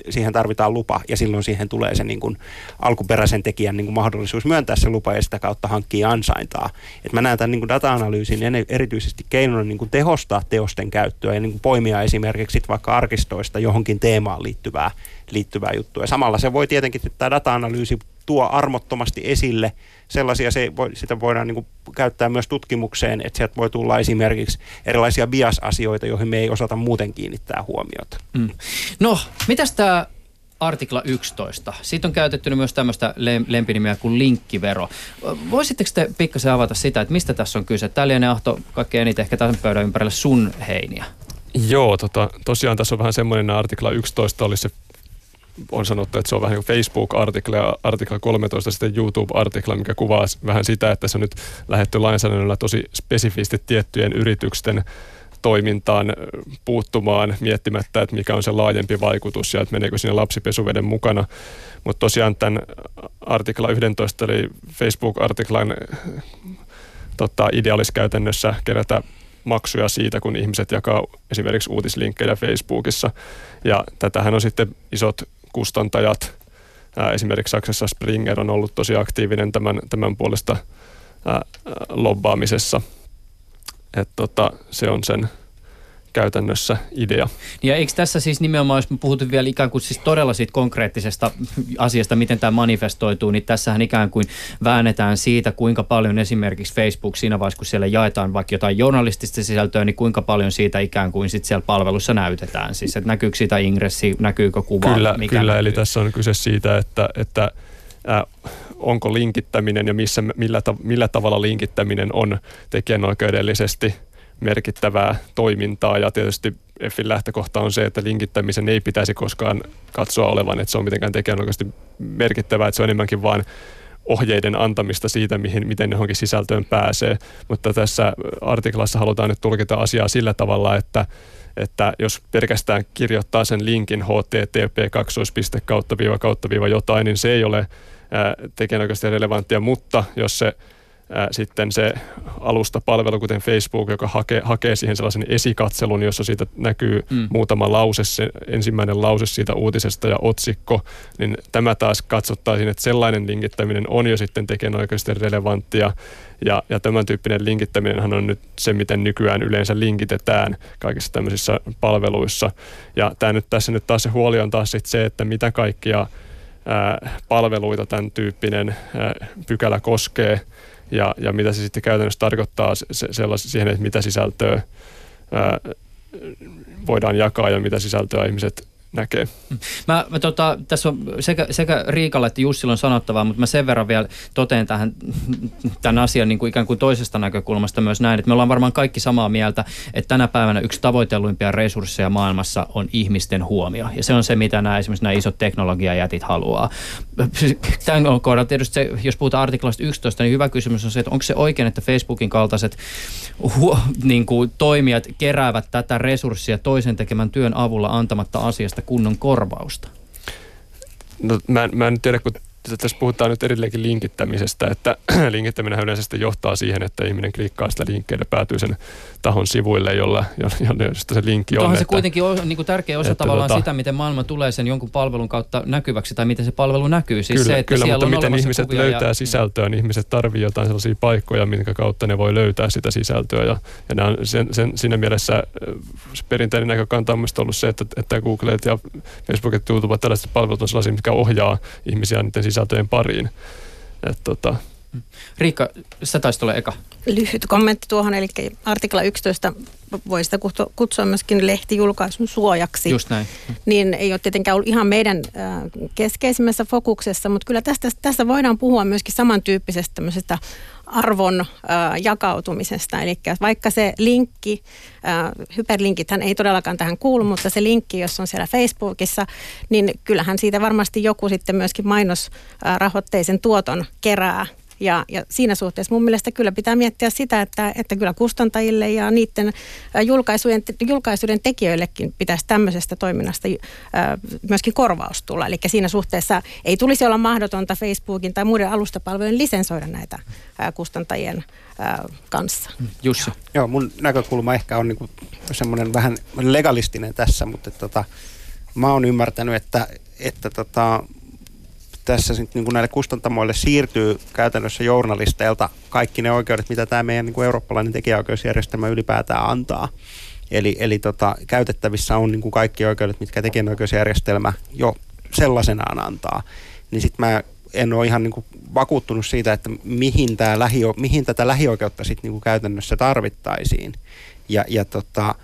siihen tarvitaan lupa ja silloin siihen tulee se niin kuin alkuperäisen tekijän niin kuin mahdollisuus myöntää se lupa ja sitä kautta hankkia ansaintaa. Et mä näen tämän niin kuin data-analyysin erityisesti keinona niin kuin tehostaa teosten käyttöä ja niin kuin poimia esimerkiksi vaikka arkistoista johonkin teemaan liittyvää, liittyvää juttua. Ja samalla se voi tietenkin, että tämä data-analyysi tuo armottomasti esille sellaisia, se voi, sitä voidaan niin kuin käyttää myös tutkimukseen, että sieltä voi tulla esimerkiksi erilaisia bias-asioita, joihin me ei osata muuten kiinnittää huomiota. Mm. No, mitäs tämä artikla 11. Siitä on käytetty myös tämmöistä lempinimiä kuin linkkivero. Voisitteko te pikkasen avata sitä, että mistä tässä on kyse? Tämä lienee Ahto kaikkein eniten ehkä tämän pöydän ympärillä sun heiniä. Joo, tota, tosiaan tässä on vähän semmoinen artikla 11 oli se on sanottu, että se on vähän niin Facebook-artikla ja artikla 13 sitten YouTube-artikla, mikä kuvaa vähän sitä, että se on nyt lähetty lainsäädännöllä tosi spesifisti tiettyjen yritysten toimintaan puuttumaan miettimättä, että mikä on se laajempi vaikutus ja että meneekö sinne lapsipesuveden mukana. Mutta tosiaan tämän artikla 11 eli Facebook-artiklan tota, idea olisi käytännössä kerätä maksuja siitä, kun ihmiset jakaa esimerkiksi uutislinkkejä Facebookissa. Ja tätähän on sitten isot kustantajat, esimerkiksi Saksassa Springer on ollut tosi aktiivinen tämän, tämän puolesta lobbaamisessa. että tota, se on sen käytännössä idea. Ja eikö tässä siis nimenomaan, jos me puhutaan vielä ikään kuin siis todella siitä konkreettisesta asiasta, miten tämä manifestoituu, niin tässähän ikään kuin väännetään siitä, kuinka paljon esimerkiksi Facebook siinä vaiheessa, kun siellä jaetaan vaikka jotain journalistista sisältöä, niin kuinka paljon siitä ikään kuin sitten siellä palvelussa näytetään. Siis että näkyykö siitä ingressi, näkyykö kuva? Kyllä, mikä kyllä eli tässä on kyse siitä, että, että äh, onko linkittäminen ja missä, millä, millä tavalla linkittäminen on tekijänoikeudellisesti – merkittävää toimintaa ja tietysti Effin lähtökohta on se, että linkittämisen ei pitäisi koskaan katsoa olevan, että se on mitenkään tekijänoikeasti merkittävää, että se on enemmänkin vain ohjeiden antamista siitä, mihin, miten johonkin sisältöön pääsee. Mutta tässä artiklassa halutaan nyt tulkita asiaa sillä tavalla, että, että jos pelkästään kirjoittaa sen linkin http kautta viiva kautta viiva jotain, niin se ei ole tekijänoikeasti relevanttia, mutta jos se ää, sitten se alustapalvelu, kuten Facebook, joka hakee, hakee siihen sellaisen esikatselun, jossa siitä näkyy mm. muutama lause, se ensimmäinen lause siitä uutisesta ja otsikko, niin tämä taas katsottaisiin, että sellainen linkittäminen on jo sitten tekijänoikeasti relevanttia, ja, ja tämän tyyppinen linkittäminen on nyt se, miten nykyään yleensä linkitetään kaikissa tämmöisissä palveluissa. Ja tämä nyt, tässä nyt taas se huoli on taas sit se, että mitä kaikkia ää, palveluita tämän tyyppinen ää, pykälä koskee – ja, ja mitä se sitten käytännössä tarkoittaa se, sellais, siihen, että mitä sisältöä ää, voidaan jakaa ja mitä sisältöä ihmiset näkee. Mä, mä tota, tässä on sekä, sekä Riikalla että Jussilla on sanottavaa, mutta mä sen verran vielä toteen tähän tämän asian niin kuin ikään kuin toisesta näkökulmasta myös näin, että me ollaan varmaan kaikki samaa mieltä, että tänä päivänä yksi tavoitelluimpia resursseja maailmassa on ihmisten huomio. Ja se on se, mitä nämä esimerkiksi nämä isot teknologiajätit haluaa. Tämän kohdalla tietysti se, jos puhutaan artiklasta 11, niin hyvä kysymys on se, että onko se oikein, että Facebookin kaltaiset huo, niin kuin toimijat keräävät tätä resurssia toisen tekemän työn avulla antamatta asiasta kunnon korvausta? No, mä, mä en tiedä, kun tässä puhutaan nyt edelleenkin linkittämisestä, että linkittäminen yleensä johtaa siihen, että ihminen klikkaa sitä linkkeelle, päätyy sen tahon sivuille, jolla, jolla, josta se linkki on. Onhan että, se kuitenkin on, niin kuin tärkeä osa että tavallaan tota- sitä, miten maailma tulee sen jonkun palvelun kautta näkyväksi tai miten se palvelu näkyy. Siis kyllä, se, että kyllä siellä mutta on miten ihmiset löytää ja, sisältöä, niin ihmiset tarvitsevat jotain sellaisia paikkoja, minkä kautta ne voi löytää sitä sisältöä. Ja, ja nämä on sen, sen, siinä mielessä äh, se perinteinen näkökanta on ollut se, että, että Googlet ja Facebookit, YouTube, tällaiset palvelut on sellaisia, mitkä ohjaa ihmisiä niiden sisältöjen pariin. Et, tota, Riikka, sä taisit olla eka. Lyhyt kommentti tuohon, eli artikla 11 voi sitä kutsua- myöskin lehtijulkaisun suojaksi. Just näin. niin ei ole tietenkään ollut ihan meidän äh, keskeisimmässä fokuksessa, mutta kyllä tästä, tästä voidaan puhua myöskin samantyyppisestä tämmöisestä arvon äh, jakautumisesta. Eli vaikka se linkki, äh, hyperlinkithän ei todellakaan tähän kuulu, mutta se linkki, jos on siellä Facebookissa, niin kyllähän siitä varmasti joku sitten myöskin mainosrahoitteisen tuoton kerää ja, ja siinä suhteessa mun mielestä kyllä pitää miettiä sitä, että, että kyllä kustantajille ja niiden ä, julkaisujen, julkaisujen tekijöillekin pitäisi tämmöisestä toiminnasta ä, myöskin korvaus tulla. Eli siinä suhteessa ei tulisi olla mahdotonta Facebookin tai muiden alustapalvelujen lisensoida näitä ä, kustantajien kanssa. Jussi. Joo, mun näkökulma ehkä on niinku semmoinen vähän legalistinen tässä, mutta tota, mä oon ymmärtänyt, että, että tota, tässä sit niinku näille kustantamoille siirtyy käytännössä journalisteilta kaikki ne oikeudet, mitä tämä meidän niinku eurooppalainen tekijäoikeusjärjestelmä ylipäätään antaa. Eli, eli tota, käytettävissä on niinku kaikki oikeudet, mitkä tekijänoikeusjärjestelmä jo sellaisenaan antaa. Niin sitten mä en ole ihan niinku vakuuttunut siitä, että mihin, tää lähio, mihin tätä lähioikeutta sitten niinku käytännössä tarvittaisiin. Ja, ja tota,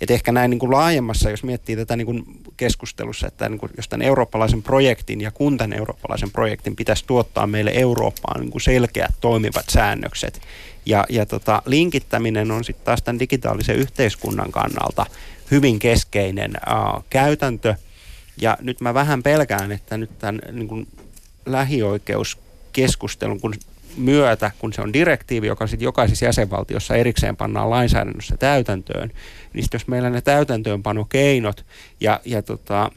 et ehkä näin niin kuin laajemmassa, jos miettii tätä niin kuin keskustelussa, että niin kuin, jos tämän eurooppalaisen projektin ja kun tämän eurooppalaisen projektin pitäisi tuottaa meille Eurooppaan niin kuin selkeät toimivat säännökset. Ja, ja tota, linkittäminen on sitten taas tämän digitaalisen yhteiskunnan kannalta hyvin keskeinen uh, käytäntö. Ja nyt mä vähän pelkään, että nyt tämän niin kuin lähioikeuskeskustelun, kun myötä, kun se on direktiivi, joka sitten jokaisessa jäsenvaltiossa erikseen pannaan lainsäädännössä täytäntöön, niin sit jos meillä ne täytäntöönpanokeinot ja, ja tota,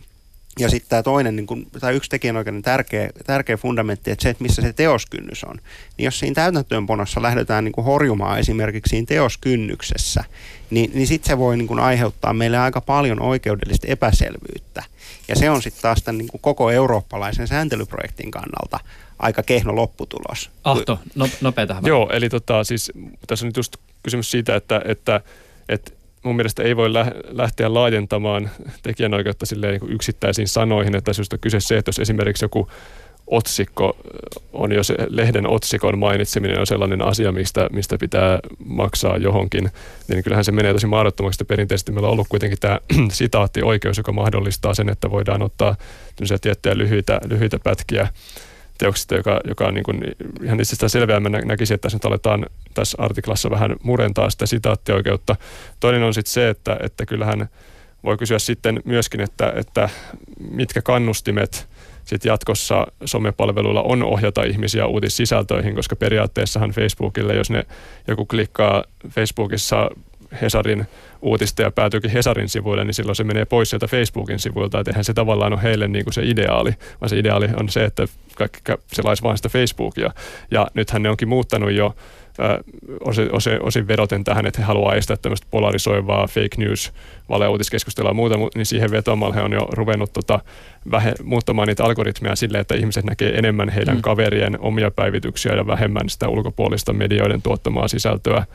ja sitten tämä toinen, niin kun, tai yksi tekijänoikeuden tärkeä, tärkeä fundamentti, että se, että missä se teoskynnys on. Niin jos siinä täytäntöönpanossa lähdetään niin kuin horjumaan esimerkiksi siinä teoskynnyksessä, niin, niin sitten se voi niin kuin aiheuttaa meille aika paljon oikeudellista epäselvyyttä. Ja se on sitten taas tämän niin kuin koko eurooppalaisen sääntelyprojektin kannalta aika kehno lopputulos. Ahto, no, nopea tähän. Joo, eli tota, siis, tässä on nyt just kysymys siitä, että, että, että mun mielestä ei voi lä- lähteä laajentamaan tekijänoikeutta silleen niin yksittäisiin sanoihin, että on kyse se, että jos esimerkiksi joku otsikko on, jos lehden otsikon mainitseminen on sellainen asia, mistä, mistä pitää maksaa johonkin, niin kyllähän se menee tosi mahdottomaksi. Että perinteisesti meillä on ollut kuitenkin tämä sitaattioikeus, joka mahdollistaa sen, että voidaan ottaa tiettyjä lyhyitä, lyhyitä pätkiä teoksista, joka, joka on niin kuin ihan itsestään selveää. Mä näkisin, että tässä nyt aletaan tässä artiklassa vähän murentaa sitä sitaattioikeutta. Toinen on sitten se, että, että kyllähän voi kysyä sitten myöskin, että, että mitkä kannustimet sitten jatkossa somepalveluilla on ohjata ihmisiä uutissisältöihin, koska periaatteessahan Facebookille, jos ne joku klikkaa Facebookissa Hesarin uutista ja päätyykin Hesarin sivuille, niin silloin se menee pois sieltä Facebookin sivuilta. Että eihän se tavallaan ole heille niin kuin se ideaali, vaan se ideaali on se, että kaikki selaisi vain sitä Facebookia. Ja nythän ne onkin muuttanut jo osin, osin, osin vedoten tähän, että he haluaa estää tämmöistä polarisoivaa fake news, valeuutiskeskustelua ja muuta, niin siihen vetomalla he on jo ruvennut tota, vähe, muuttamaan niitä algoritmeja silleen, että ihmiset näkee enemmän heidän mm. kaverien omia päivityksiä ja vähemmän sitä ulkopuolista medioiden tuottamaa sisältöä.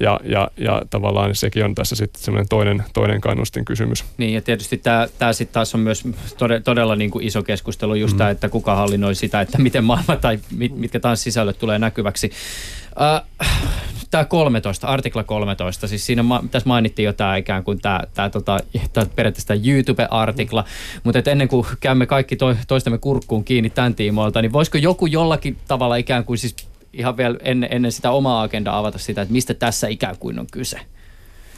Ja, ja, ja tavallaan sekin on tässä sitten semmoinen toinen, toinen kannustin kysymys. Niin ja tietysti tämä, tämä sitten taas on myös todella, todella niin kuin iso keskustelu just mm. tämä, että kuka hallinnoi sitä, että miten maailma tai mit, mitkä taas sisällöt tulee näkyväksi. Uh, tämä 13, artikla 13, siis siinä ma- tässä mainittiin jo tämä ikään kuin tämä, tämä, tota, tämä periaatteessa tämä YouTube-artikla, mutta ennen kuin käymme kaikki to, toistemme kurkkuun kiinni tämän tiimoilta, niin voisiko joku jollakin tavalla ikään kuin siis ihan vielä ennen, ennen sitä omaa agendaa avata sitä, että mistä tässä ikään kuin on kyse?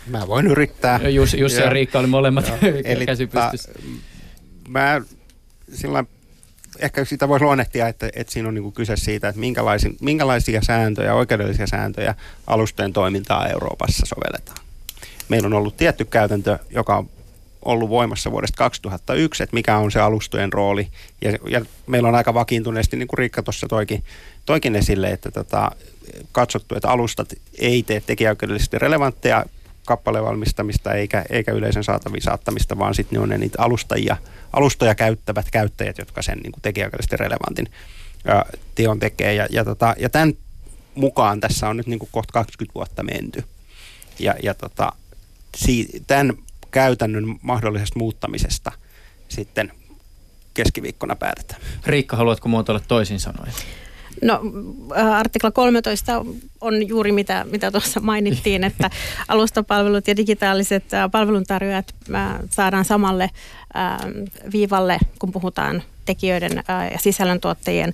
Mä voin yrittää. Jussi, Jussi ja, ja Riikka oli molemmat Eli käsi pystyssä. Mä sillä ehkä sitä voisi luonnehtia, että, että siinä on niin kyse siitä, että minkälaisia, minkälaisia sääntöjä, oikeudellisia sääntöjä alustojen toimintaa Euroopassa sovelletaan. Meillä on ollut tietty käytäntö, joka on ollut voimassa vuodesta 2001, että mikä on se alustojen rooli. Ja, ja meillä on aika vakiintuneesti, niin kuin Riikka tuossa toikin, toikin esille, että tota, katsottu, että alustat ei tee tekijäoikeudellisesti relevantteja kappaleen valmistamista eikä, eikä yleisen saataviin saattamista, vaan sitten ne on ne niitä alustajia, alustoja käyttävät käyttäjät, jotka sen niin tekijäoikeudellisesti relevantin ää, teon tekee. Ja, ja, tota, ja tämän mukaan tässä on nyt niin kuin kohta 20 vuotta menty. Ja, ja tota, si, tämän käytännön mahdollisesta muuttamisesta sitten keskiviikkona päätetään. Riikka, haluatko muotoilla toisin sanoen? No artikla 13 on juuri mitä, mitä tuossa mainittiin, että alustapalvelut ja digitaaliset palveluntarjoajat saadaan samalle viivalle, kun puhutaan tekijöiden ja sisällöntuottajien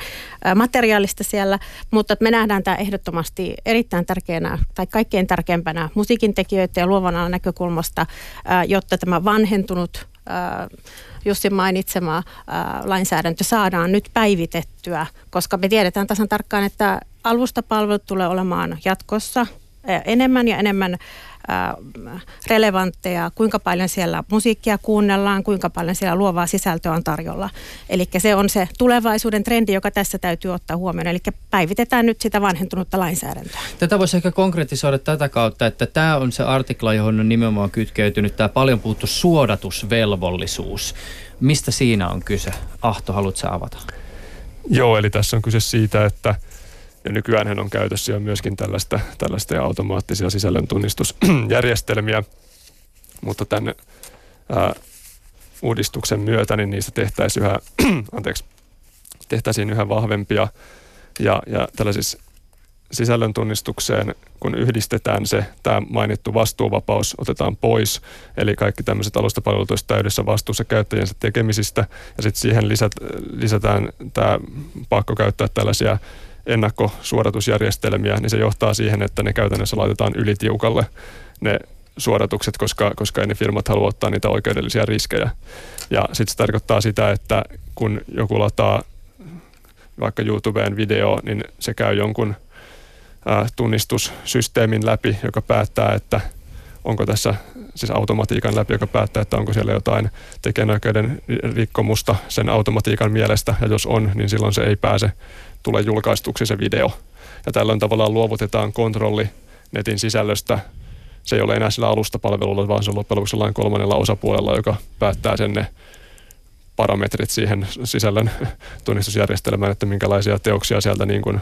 materiaalista siellä, mutta me nähdään tämä ehdottomasti erittäin tärkeänä tai kaikkein tärkeimpänä musiikin tekijöiden ja luovan alan näkökulmasta, jotta tämä vanhentunut Jussi mainitsema lainsäädäntö saadaan nyt päivitettyä, koska me tiedetään tasan tarkkaan, että alustapalvelut tulee olemaan jatkossa enemmän ja enemmän relevantteja, kuinka paljon siellä musiikkia kuunnellaan, kuinka paljon siellä luovaa sisältöä on tarjolla. Eli se on se tulevaisuuden trendi, joka tässä täytyy ottaa huomioon. Eli päivitetään nyt sitä vanhentunutta lainsäädäntöä. Tätä voisi ehkä konkretisoida tätä kautta, että tämä on se artikla, johon on nimenomaan kytkeytynyt tämä paljon puhuttu suodatusvelvollisuus. Mistä siinä on kyse? Ahto, haluatko avata? Joo, eli tässä on kyse siitä, että – ja nykyään on käytössä jo myöskin tällaista, tällaista automaattisia sisällöntunnistusjärjestelmiä, mutta tämän ää, uudistuksen myötä niin niistä tehtäisiin yhä, anteeksi, tehtäisiin yhä vahvempia. Ja, ja tällaisissa sisällön tunnistukseen, kun yhdistetään se, tämä mainittu vastuuvapaus otetaan pois, eli kaikki tämmöiset alustapalvelut olisivat täydessä vastuussa käyttäjänsä tekemisistä, ja sitten siihen lisät, lisätään tämä pakko käyttää tällaisia ennakkosuodatusjärjestelmiä, niin se johtaa siihen, että ne käytännössä laitetaan ylitiukalle ne suodatukset, koska, koska ei ne firmat halua ottaa niitä oikeudellisia riskejä. Ja sitten se tarkoittaa sitä, että kun joku lataa vaikka YouTubeen video, niin se käy jonkun ää, tunnistussysteemin läpi, joka päättää, että onko tässä siis automatiikan läpi, joka päättää, että onko siellä jotain tekijänoikeuden rikkomusta sen automatiikan mielestä, ja jos on, niin silloin se ei pääse tule julkaistuksi se video. Ja tällöin tavallaan luovutetaan kontrolli netin sisällöstä. Se ei ole enää sillä alustapalvelulla, vaan se on loppujen lopuksi kolmannella osapuolella, joka päättää sen ne parametrit siihen sisällön tunnistusjärjestelmään, että minkälaisia teoksia sieltä niin kuin,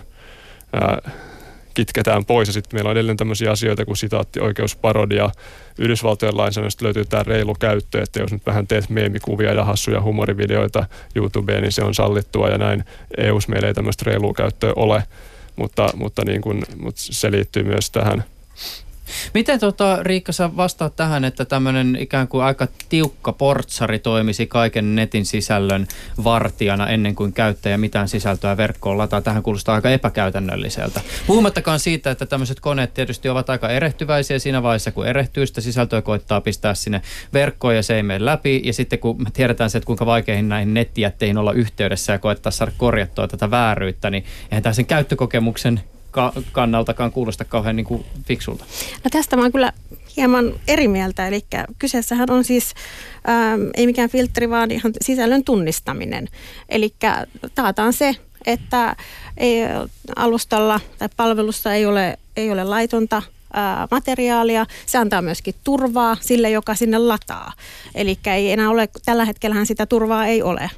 ää, kitketään pois. Ja sitten meillä on edelleen tämmöisiä asioita kuin sitaattioikeusparodia. Yhdysvaltojen lainsäädännöstä löytyy tämä reilu käyttö, että jos nyt vähän teet meemikuvia ja hassuja humorivideoita YouTubeen, niin se on sallittua ja näin. eu meillä ei tämmöistä reilua käyttöä ole, mutta, mutta, niin kun, mutta se liittyy myös tähän Miten tota, Riikka sä vastaat tähän, että tämmöinen ikään kuin aika tiukka portsari toimisi kaiken netin sisällön vartijana ennen kuin käyttäjä mitään sisältöä verkkoon lataa? Tähän kuulostaa aika epäkäytännölliseltä. Puhumattakaan siitä, että tämmöiset koneet tietysti ovat aika erehtyväisiä siinä vaiheessa, kun erehtyy sitä sisältöä koittaa pistää sinne verkkoon ja se ei mene läpi. Ja sitten kun me tiedetään se, että kuinka vaikeihin näihin nettijätteihin olla yhteydessä ja koettaa saada korjattua tätä vääryyttä, niin eihän tämä sen käyttökokemuksen kannaltakaan kuulosta kauhean niin kuin fiksulta. No tästä mä oon kyllä hieman eri mieltä, eli kyseessähän on siis ähm, ei mikään filtteri, vaan ihan sisällön tunnistaminen. Eli taataan se, että ei, alustalla tai palvelussa ei ole, ei ole laitonta materiaalia. Se antaa myöskin turvaa sille, joka sinne lataa. Eli ei enää ole, tällä hetkellähän sitä turvaa ei ole.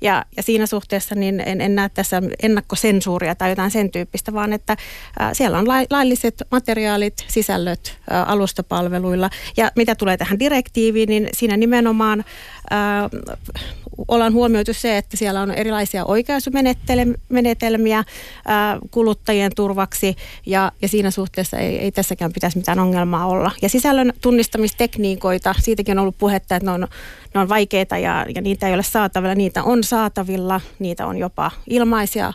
Ja, ja siinä suhteessa niin en, en näe tässä ennakkosensuuria tai jotain sen tyyppistä, vaan että ä, siellä on lailliset materiaalit, sisällöt ä, alustapalveluilla. Ja mitä tulee tähän direktiiviin, niin siinä nimenomaan ä, ollaan huomioitu se, että siellä on erilaisia oikaisumenetelmiä ä, kuluttajien turvaksi ja, ja siinä suhteessa ei, ei tässäkään pitäisi mitään ongelmaa olla. Ja sisällön tunnistamistekniikoita, siitäkin on ollut puhetta, että ne on, ne on vaikeita ja, ja niitä ei ole saatavilla. Niitä on saatavilla, niitä on jopa ilmaisia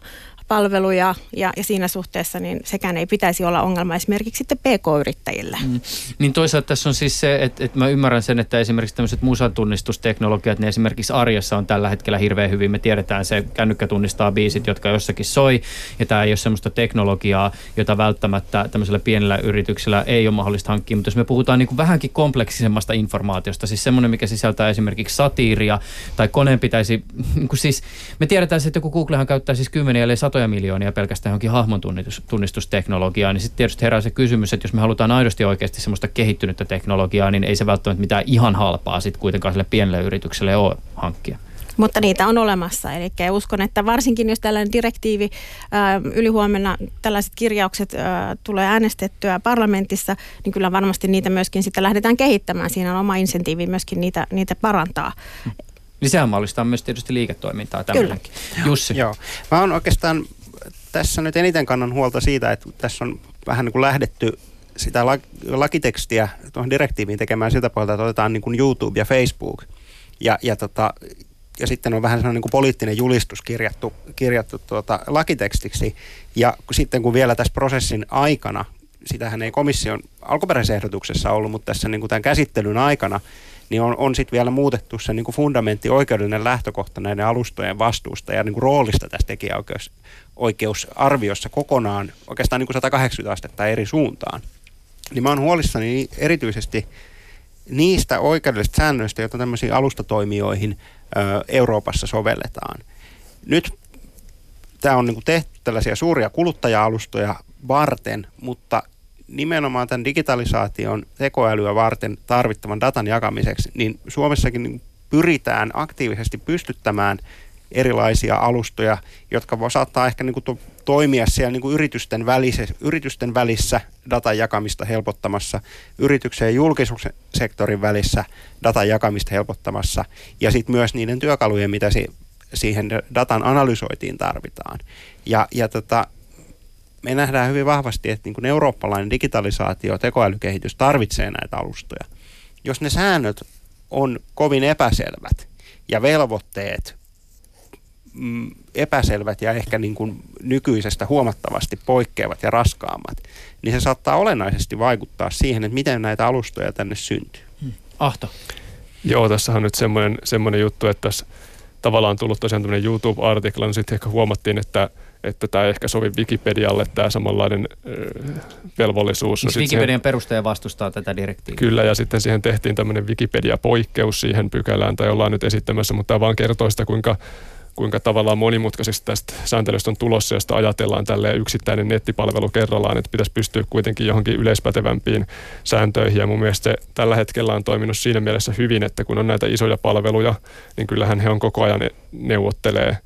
palveluja ja, ja siinä suhteessa niin sekään ei pitäisi olla ongelma esimerkiksi sitten PK-yrittäjille. Mm. Niin toisaalta tässä on siis se, että, että mä ymmärrän sen, että esimerkiksi tämmöiset musantunnistusteknologiat, niin esimerkiksi arjessa on tällä hetkellä hirveän hyvin. Me tiedetään se, kännykkä tunnistaa biisit, jotka jossakin soi, ja tämä ei ole semmoista teknologiaa, jota välttämättä tämmöisellä pienellä yrityksellä ei ole mahdollista hankkia, mutta jos me puhutaan niin kuin vähänkin kompleksisemmasta informaatiosta, siis semmoinen, mikä sisältää esimerkiksi satiiria, tai koneen pitäisi, niin kuin siis, me tiedetään, että joku Googlehan käyttää siis kymmeniä, eli satoja miljoonia pelkästään johonkin hahmon tunnistusteknologiaan, niin sitten tietysti herää se kysymys, että jos me halutaan aidosti oikeasti semmoista kehittynyttä teknologiaa, niin ei se välttämättä mitään ihan halpaa sitten kuitenkaan sille pienelle yritykselle ole hankkia. Mutta niitä on olemassa. Eli uskon, että varsinkin jos tällainen direktiivi ylihuomenna tällaiset kirjaukset tulee äänestettyä parlamentissa, niin kyllä varmasti niitä myöskin sitten lähdetään kehittämään. Siinä on oma insentiivi myöskin niitä, niitä parantaa. Niin sehän mahdollistaa myös tietysti liiketoimintaa tämmöinenkin. Jussi. Joo. Mä oon oikeastaan tässä nyt eniten kannan huolta siitä, että tässä on vähän niin kuin lähdetty sitä lakitekstiä tuohon direktiiviin tekemään siltä puolelta, että otetaan niin kuin YouTube ja Facebook. Ja, ja, tota, ja sitten on vähän sellainen niin kuin poliittinen julistus kirjattu, kirjattu tuota lakitekstiksi. Ja sitten kun vielä tässä prosessin aikana, sitähän ei komission alkuperäisessä ehdotuksessa ollut, mutta tässä niin kuin tämän käsittelyn aikana niin on, on sitten vielä muutettu se niin kuin fundamentti oikeudellinen lähtökohta näiden alustojen vastuusta ja niin kuin roolista tässä tekijäoikeusarviossa kokonaan oikeastaan niin kuin 180 astetta eri suuntaan. Niin mä oon huolissani erityisesti niistä oikeudellisista säännöistä, joita tämmöisiin alustatoimijoihin ö, Euroopassa sovelletaan. Nyt tämä on niin kuin tehty tällaisia suuria kuluttaja-alustoja varten, mutta nimenomaan tämän digitalisaation tekoälyä varten tarvittavan datan jakamiseksi, niin Suomessakin niin pyritään aktiivisesti pystyttämään erilaisia alustoja, jotka saattaa ehkä niin kuin to, toimia siellä niin kuin yritysten, välissä, yritysten välissä datan jakamista helpottamassa, yrityksen ja julkisuussektorin välissä datan jakamista helpottamassa ja sitten myös niiden työkalujen, mitä si, siihen datan analysoitiin tarvitaan. Ja, ja tota, me nähdään hyvin vahvasti, että niin kuin eurooppalainen digitalisaatio, tekoälykehitys tarvitsee näitä alustoja. Jos ne säännöt on kovin epäselvät ja velvoitteet mm, epäselvät ja ehkä niin kuin nykyisestä huomattavasti poikkeavat ja raskaammat, niin se saattaa olennaisesti vaikuttaa siihen, että miten näitä alustoja tänne syntyy. Hmm. Ahto. Joo, tässä on nyt semmoinen, semmoinen juttu, että tässä tavallaan tullut tosiaan tämmöinen YouTube-artikla, niin sitten ehkä huomattiin, että että tämä ehkä sovi Wikipedialle tämä samanlainen äh, velvollisuus. Siis no Wikipedian se, perustaja vastustaa tätä direktiiviä. Kyllä, ja sitten siihen tehtiin tämmöinen Wikipedia-poikkeus siihen pykälään, tai ollaan nyt esittämässä, mutta tämä vaan kertoo sitä, kuinka kuinka tavallaan monimutkaisesti tästä sääntelystä on tulossa, josta ajatellaan tälle yksittäinen nettipalvelu kerrallaan, että pitäisi pystyä kuitenkin johonkin yleispätevämpiin sääntöihin. Ja mun mielestä se tällä hetkellä on toiminut siinä mielessä hyvin, että kun on näitä isoja palveluja, niin kyllähän he on koko ajan neuvottelee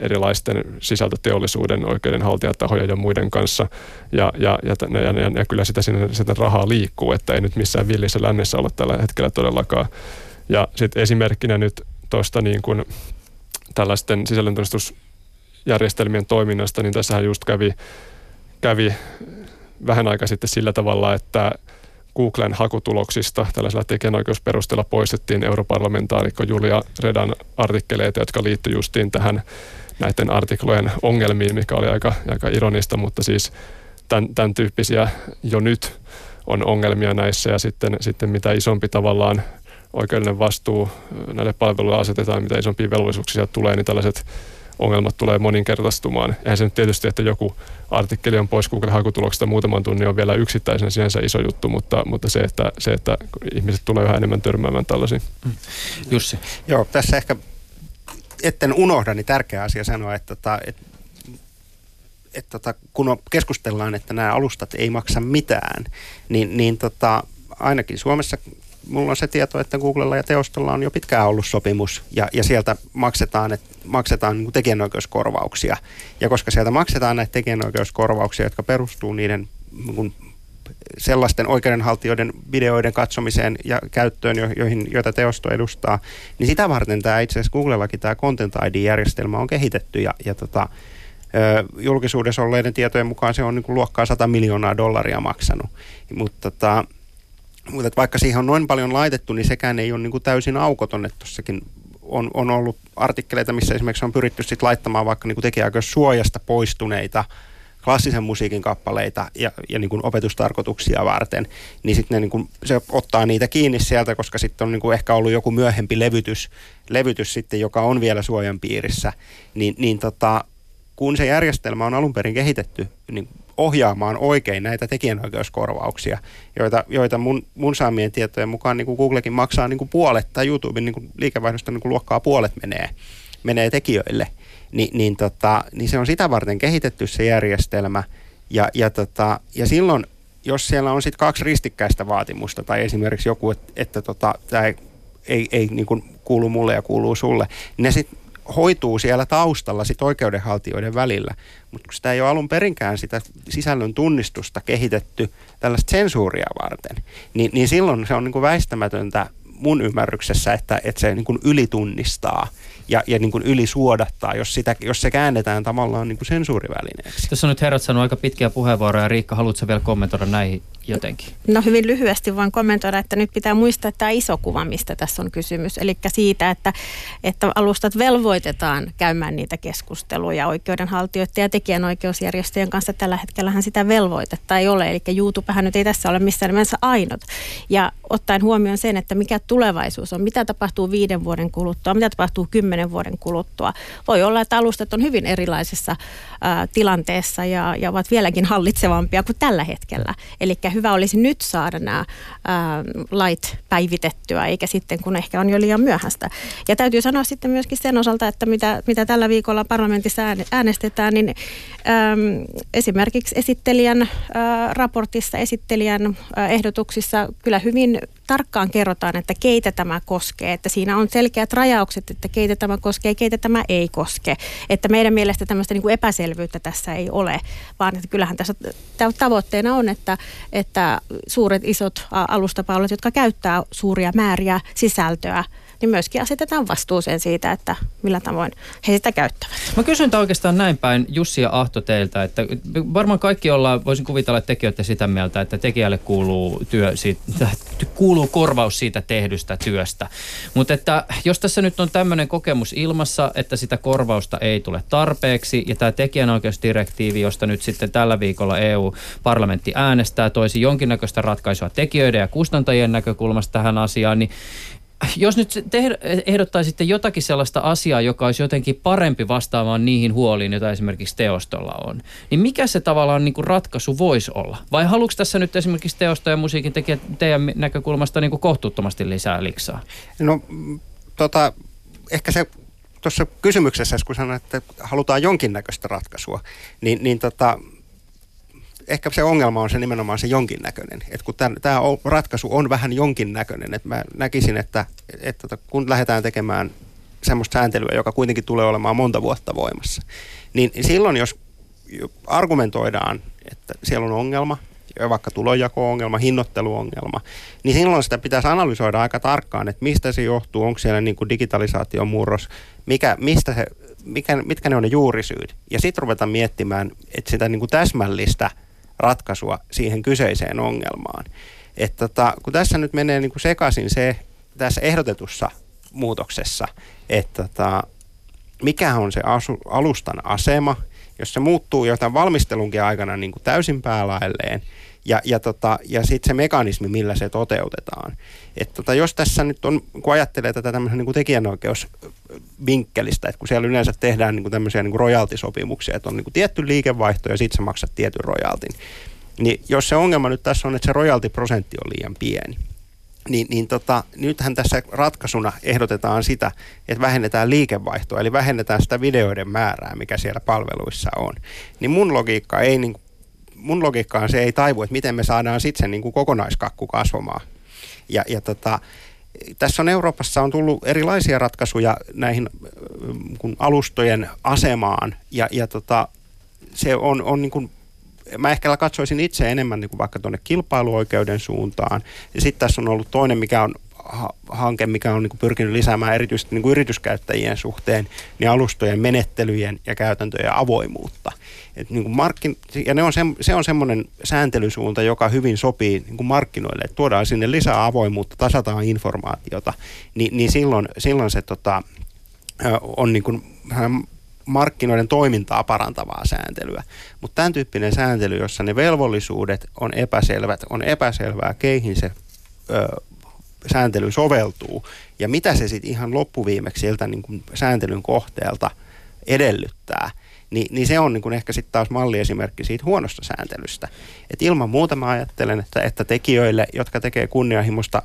erilaisten sisältöteollisuuden oikeudenhaltijatahoja ja muiden kanssa. Ja, ja, ja, ja, ja, ja kyllä sitä, sinne, sitä rahaa liikkuu, että ei nyt missään villissä lännessä ole tällä hetkellä todellakaan. Ja sitten esimerkkinä nyt tuosta niin kuin tällaisten sisällöntunnistusjärjestelmien toiminnasta, niin tässähän just kävi, kävi vähän aika sitten sillä tavalla, että Googlen hakutuloksista. Tällaisella tekijänoikeusperusteella poistettiin europarlamentaarikko Julia Redan artikkeleita, jotka liittyivät justiin tähän näiden artiklojen ongelmiin, mikä oli aika, aika ironista, mutta siis tämän, tämän tyyppisiä jo nyt on ongelmia näissä. Ja sitten, sitten mitä isompi tavallaan oikeudellinen vastuu näille palveluille asetetaan, mitä isompia velvollisuuksia tulee, niin tällaiset ongelmat tulee moninkertaistumaan. Eihän se nyt tietysti, että joku artikkeli on pois Google-hakutuloksesta muutaman tunnin on vielä yksittäisenä sinänsä iso juttu, mutta, mutta se, että, se, että ihmiset tulee yhä enemmän törmäämään tällaisiin. Mm. Jussi. Joo, tässä ehkä etten unohda, niin tärkeä asia sanoa, että, että, että että tota, kun keskustellaan, että nämä alustat ei maksa mitään, niin, niin tota, ainakin Suomessa mulla on se tieto, että Googlella ja Teostolla on jo pitkään ollut sopimus ja, ja sieltä maksetaan, et, maksetaan niin tekijänoikeuskorvauksia. Ja koska sieltä maksetaan näitä tekijänoikeuskorvauksia, jotka perustuu niiden niin sellaisten oikeudenhaltijoiden videoiden katsomiseen ja käyttöön, joihin, joita teosto edustaa, niin sitä varten tämä itse asiassa Googlellakin tämä Content ID-järjestelmä on kehitetty ja, ja tota, julkisuudessa olleiden tietojen mukaan se on niin kuin luokkaa 100 miljoonaa dollaria maksanut. Mutta tota, mutta vaikka siihen on noin paljon laitettu, niin sekään ei ole niin kuin täysin aukoton, että tuossakin on, on ollut artikkeleita, missä esimerkiksi on pyritty sit laittamaan vaikka niin tekijäoikeussuojasta poistuneita klassisen musiikin kappaleita ja, ja niin kuin opetustarkoituksia varten, niin sitten niin se ottaa niitä kiinni sieltä, koska sitten on niin kuin ehkä ollut joku myöhempi levytys, levytys sitten, joka on vielä suojan piirissä, niin, niin tota, kun se järjestelmä on alun perin kehitetty niin ohjaamaan oikein näitä tekijänoikeuskorvauksia, joita, joita mun, mun saamien tietojen mukaan niin kuin Googlekin maksaa niin kuin puolet tai YouTuben niin kuin liikevaihdosta niin kuin luokkaa puolet menee, menee tekijöille, Ni, niin, tota, niin se on sitä varten kehitetty se järjestelmä. Ja, ja, tota, ja silloin jos siellä on sitten kaksi ristikkäistä vaatimusta tai esimerkiksi joku, että, että tota, tämä ei, ei, niin kuin kuulu mulle ja kuuluu sulle, niin ne sitten hoituu siellä taustalla sit oikeudenhaltijoiden välillä. Mutta kun sitä ei ole alun perinkään sitä sisällön tunnistusta kehitetty tällaista sensuuria varten, niin, niin silloin se on niin kuin väistämätöntä mun ymmärryksessä, että, että se niin kuin ylitunnistaa ja, ja niin kuin ylisuodattaa, jos, sitä, jos se käännetään tavallaan niin kuin sensuurivälineeksi. Tässä on nyt herrat sanonut aika pitkiä puheenvuoroja. Riikka, haluatko vielä kommentoida näihin jotenkin? No hyvin lyhyesti voin kommentoida, että nyt pitää muistaa että tämä iso kuva, mistä tässä on kysymys. Eli siitä, että, että alustat velvoitetaan käymään niitä keskusteluja oikeudenhaltijoiden ja tekijänoikeusjärjestöjen kanssa. Tällä hetkellähän sitä velvoitetta ei ole, eli YouTubehän nyt ei tässä ole missään nimessä ainut. Ja ottaen huomioon sen, että mikä tulevaisuus on, mitä tapahtuu viiden vuoden kuluttua, mitä tapahtuu kymmenen vuoden kuluttua. Voi olla, että alustat on hyvin erilaisessa tilanteessa ja, ja ovat vieläkin hallitsevampia kuin tällä hetkellä. Eli hyvä olisi nyt saada nämä ää, lait päivitettyä, eikä sitten kun ehkä on jo liian myöhäistä. Ja täytyy sanoa sitten myöskin sen osalta, että mitä, mitä tällä viikolla parlamentissa äänestetään, niin äm, esimerkiksi esittelijän ää, raportissa, esittelijän ää, ehdotuksissa kyllä hyvin tarkkaan kerrotaan, että keitä tämä koskee, että siinä on selkeät rajaukset, että keitä tämä koskee, keitä tämä ei koske. Että meidän mielestä tämmöistä niin kuin epäselvyyttä tässä ei ole, vaan että kyllähän tässä tavoitteena on, että, että suuret isot alustapalvelut, jotka käyttää suuria määriä sisältöä, niin myöskin asetetaan vastuuseen siitä, että millä tavoin he sitä käyttävät. Mä kysyn oikeastaan näin päin Jussi ja Ahto teiltä, että varmaan kaikki ollaan, voisin kuvitella, että tekijöitä sitä mieltä, että tekijälle kuuluu, työ siitä, kuuluu korvaus siitä tehdystä työstä. Mutta että jos tässä nyt on tämmöinen kokemus ilmassa, että sitä korvausta ei tule tarpeeksi ja tämä tekijänoikeusdirektiivi, josta nyt sitten tällä viikolla EU-parlamentti äänestää, toisi jonkinnäköistä ratkaisua tekijöiden ja kustantajien näkökulmasta tähän asiaan, niin jos nyt te ehdottaisitte jotakin sellaista asiaa, joka olisi jotenkin parempi vastaamaan niihin huoliin, joita esimerkiksi teostolla on, niin mikä se tavallaan niin kuin ratkaisu voisi olla? Vai haluatko tässä nyt esimerkiksi teosto ja musiikin tekijät teidän näkökulmasta niin kuin kohtuuttomasti lisää liksaa? No tota, ehkä se tuossa kysymyksessä, kun sanoit, että halutaan jonkinnäköistä ratkaisua, niin, niin tota, ehkä se ongelma on se nimenomaan se jonkinnäköinen. Että kun tämä ratkaisu on vähän jonkinnäköinen, että mä näkisin, että, että tota, kun lähdetään tekemään semmoista sääntelyä, joka kuitenkin tulee olemaan monta vuotta voimassa, niin silloin jos argumentoidaan, että siellä on ongelma, vaikka tulonjako-ongelma, hinnoitteluongelma, niin silloin sitä pitäisi analysoida aika tarkkaan, että mistä se johtuu, onko siellä niin kuin digitalisaation murros, mikä, mistä se, mikä, mitkä ne on ne juurisyyt. Ja sitten ruvetaan miettimään, että sitä niin kuin täsmällistä – ratkaisua siihen kyseiseen ongelmaan. että tota, kun tässä nyt menee niin kuin sekaisin se tässä ehdotetussa muutoksessa, että tota, mikä on se asu, alustan asema, jos se muuttuu jotain valmistelunkin aikana niin kuin täysin päälailleen, ja, ja, tota, ja sitten se mekanismi, millä se toteutetaan. Et tota, jos tässä nyt on, kun ajattelee tätä tämmöisen niin tekijänoikeusvinkkelistä, että kun siellä yleensä tehdään niin kuin tämmöisiä niin kuin royaltisopimuksia, että on niin kuin tietty liikevaihto ja sitten sä maksat tietyn royaltin, niin jos se ongelma nyt tässä on, että se royaltiprosentti on liian pieni, niin, niin tota, nythän tässä ratkaisuna ehdotetaan sitä, että vähennetään liikevaihtoa, eli vähennetään sitä videoiden määrää, mikä siellä palveluissa on. Niin mun logiikka ei niin mun logiikkaan se ei taivu, että miten me saadaan sitten se niin kuin kokonaiskakku kasvamaan. Ja, ja tota, tässä on Euroopassa on tullut erilaisia ratkaisuja näihin kun alustojen asemaan ja, ja tota, se on, on niin kuin, mä ehkä katsoisin itse enemmän niin kuin vaikka tuonne kilpailuoikeuden suuntaan. Ja sitten tässä on ollut toinen, mikä on hanke, mikä on niin kuin pyrkinyt lisäämään erityisesti niin kuin yrityskäyttäjien suhteen niin alustojen menettelyjen ja käytäntöjen avoimuutta. Et niin kuin markkin, ja ne on se, se on semmoinen sääntelysuunta, joka hyvin sopii niin kuin markkinoille, että tuodaan sinne lisää avoimuutta, tasataan informaatiota, niin, niin silloin, silloin se tota, on niin kuin markkinoiden toimintaa parantavaa sääntelyä. Mutta tämän tyyppinen sääntely, jossa ne velvollisuudet on epäselvät, on epäselvää, keihin se ö, sääntely soveltuu ja mitä se sitten ihan loppuviimeksi sieltä niin kuin sääntelyn kohteelta edellyttää, niin, niin se on niin kuin ehkä sitten taas malliesimerkki siitä huonosta sääntelystä. Et ilman muuta mä ajattelen, että, että tekijöille, jotka tekee kunnianhimoista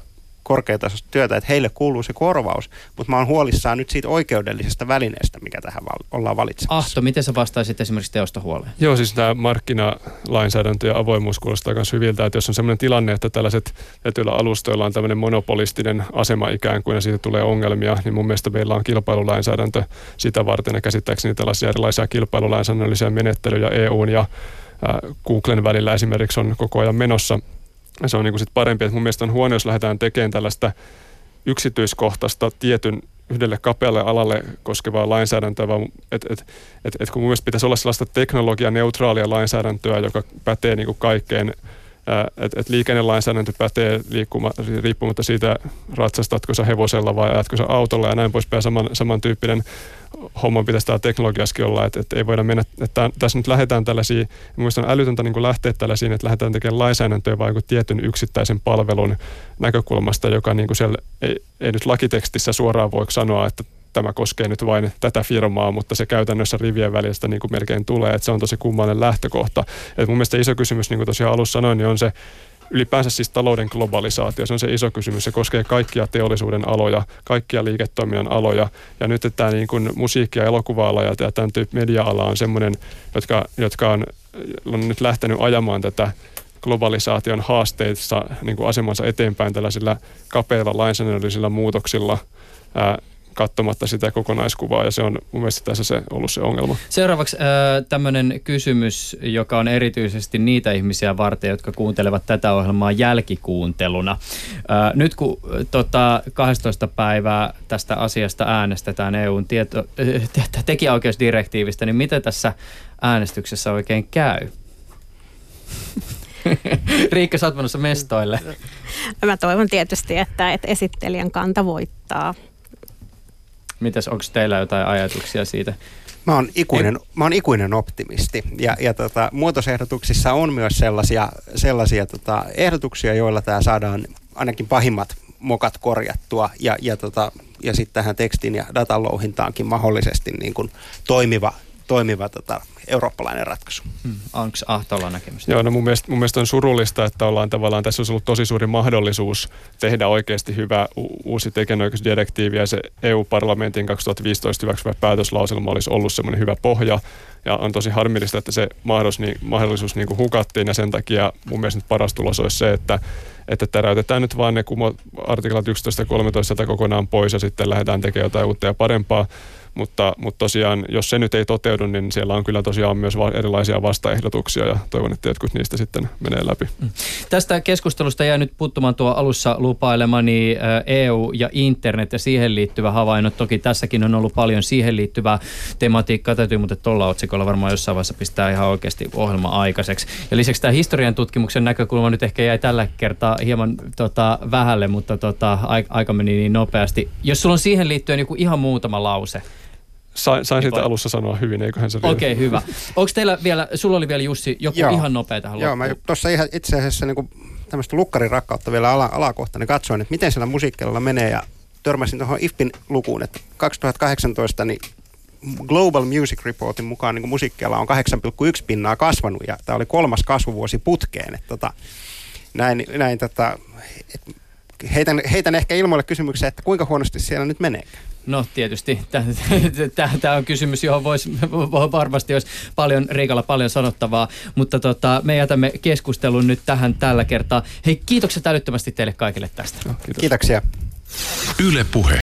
korkeatasoista työtä, että heille kuuluu se korvaus, mutta mä oon huolissaan nyt siitä oikeudellisesta välineestä, mikä tähän val- ollaan valitsemassa. Ahto, miten sä vastaisit esimerkiksi teosta huoleen? Joo, siis tämä markkinalainsäädäntö ja avoimuus kuulostaa myös hyviltä, että jos on sellainen tilanne, että tällaiset tietyillä alustoilla on tämmöinen monopolistinen asema ikään kuin ja siitä tulee ongelmia, niin mun mielestä meillä on kilpailulainsäädäntö sitä varten ja käsittääkseni tällaisia erilaisia kilpailulainsäädännöllisiä menettelyjä EUn ja Googlen välillä esimerkiksi on koko ajan menossa – se on niin sit parempi. Että mun mielestä on huono, jos lähdetään tekemään tällaista yksityiskohtaista tietyn yhdelle kapealle alalle koskevaa lainsäädäntöä, vaan et, et, et, et kun mun mielestä pitäisi olla sellaista teknologianeutraalia lainsäädäntöä, joka pätee niin kaikkeen että et liikennelainsäädäntö pätee liikkuma, riippumatta siitä, ratsastatko sä hevosella vai ajatko sä autolla ja näin poispäin. Saman, samantyyppinen homma pitäisi tämä teknologiaskin olla, että, että ei voida mennä, että tässä nyt lähdetään tällaisia, on älytöntä niin lähteä tällaisiin, että lähdetään tekemään lainsäädäntöä vain tietyn yksittäisen palvelun näkökulmasta, joka niin kuin siellä ei, ei nyt lakitekstissä suoraan voi sanoa, että tämä koskee nyt vain tätä firmaa, mutta se käytännössä rivien välistä niin kuin melkein tulee, että se on tosi kummallinen lähtökohta. Et mun mielestä iso kysymys, niin kuin tosiaan alussa sanoin, niin on se ylipäänsä siis talouden globalisaatio, se on se iso kysymys. Se koskee kaikkia teollisuuden aloja, kaikkia liiketoiminnan aloja. Ja nyt tämä niin kuin musiikki- ja elokuva-ala ja tämän tyyppi media-ala on semmoinen, jotka, jotka on, on nyt lähtenyt ajamaan tätä globalisaation haasteissa niin kuin asemansa eteenpäin tällaisilla kapeilla lainsäädännöllisillä muutoksilla katsomatta sitä kokonaiskuvaa ja se on mun mielestä tässä se ollut se ongelma. Seuraavaksi äh, tämmöinen kysymys, joka on erityisesti niitä ihmisiä varten, jotka kuuntelevat tätä ohjelmaa jälkikuunteluna. Äh, nyt kun tota, 12. päivää tästä asiasta äänestetään EUn tieto, äh, tekijäoikeusdirektiivistä, niin mitä tässä äänestyksessä oikein käy? Riikka, sä oot mestoille. Mä toivon tietysti, että, että esittelijän kanta voittaa. Mitäs, onko teillä jotain ajatuksia siitä? Mä oon ikuinen, mä oon ikuinen optimisti ja, ja tota, muutosehdotuksissa on myös sellaisia, sellaisia tota, ehdotuksia, joilla tämä saadaan ainakin pahimmat mokat korjattua ja, ja, tota, ja sitten tähän tekstin ja datan louhintaankin mahdollisesti niin kuin toimiva, toimiva tota, eurooppalainen ratkaisu. Hmm. Onko Ahtolla näkemystä? Joo, no mun mielestä, mun mielestä on surullista, että ollaan tavallaan, tässä olisi ollut tosi suuri mahdollisuus tehdä oikeasti hyvä u- uusi tekijänoikeusdirektiivi ja se EU-parlamentin 2015 hyväksyvä päätöslauselma olisi ollut semmoinen hyvä pohja ja on tosi harmillista, että se mahdollisuus, niin, mahdollisuus niin kuin hukattiin ja sen takia mun mielestä nyt paras tulos olisi se, että että täräytetään nyt vaan ne kumo, artiklat 11 ja 13 kokonaan pois ja sitten lähdetään tekemään jotain uutta ja parempaa. Mutta, mutta tosiaan, jos se nyt ei toteudu, niin siellä on kyllä tosiaan myös erilaisia vastaehdotuksia ja toivon, että jotkut niistä sitten menee läpi. Mm. Tästä keskustelusta jää nyt puuttumaan tuo alussa lupailemani EU ja internet ja siihen liittyvä havainnot. Toki tässäkin on ollut paljon siihen liittyvää tematiikkaa. Täytyy muuten tuolla otsikolla varmaan jossain vaiheessa pistää ihan oikeasti ohjelma aikaiseksi. Ja lisäksi tämä historian tutkimuksen näkökulma nyt ehkä jäi tällä kertaa hieman tota, vähälle, mutta tota, aika meni niin nopeasti. Jos sulla on siihen liittyen joku ihan muutama lause, Sain, sain sitä alussa sanoa hyvin, eiköhän se Okei, okay, hyvä. Onko teillä vielä, sulla oli vielä Jussi joku Joo. ihan nopea tähän Joo, mä tuossa ihan itse asiassa niin tämmöistä lukkarin rakkautta vielä ala, alakohta, niin katsoin, että miten siellä musiikkeilla menee ja törmäsin tuohon IFPin lukuun, että 2018 niin Global Music Reportin mukaan niin musiikkiala on 8,1 pinnaa kasvanut ja tämä oli kolmas kasvuvuosi putkeen. Että tota, näin, näin tota, et heitän, heitän ehkä ilmoille kysymyksen, että kuinka huonosti siellä nyt menee? No tietysti. Tämä on kysymys, johon voisi varmasti olisi paljon Riikalla paljon sanottavaa, mutta tota, me jätämme keskustelun nyt tähän tällä kertaa. Hei, kiitokset älyttömästi teille kaikille tästä. No, kiitos. Kiitoksia. Yle Puhe.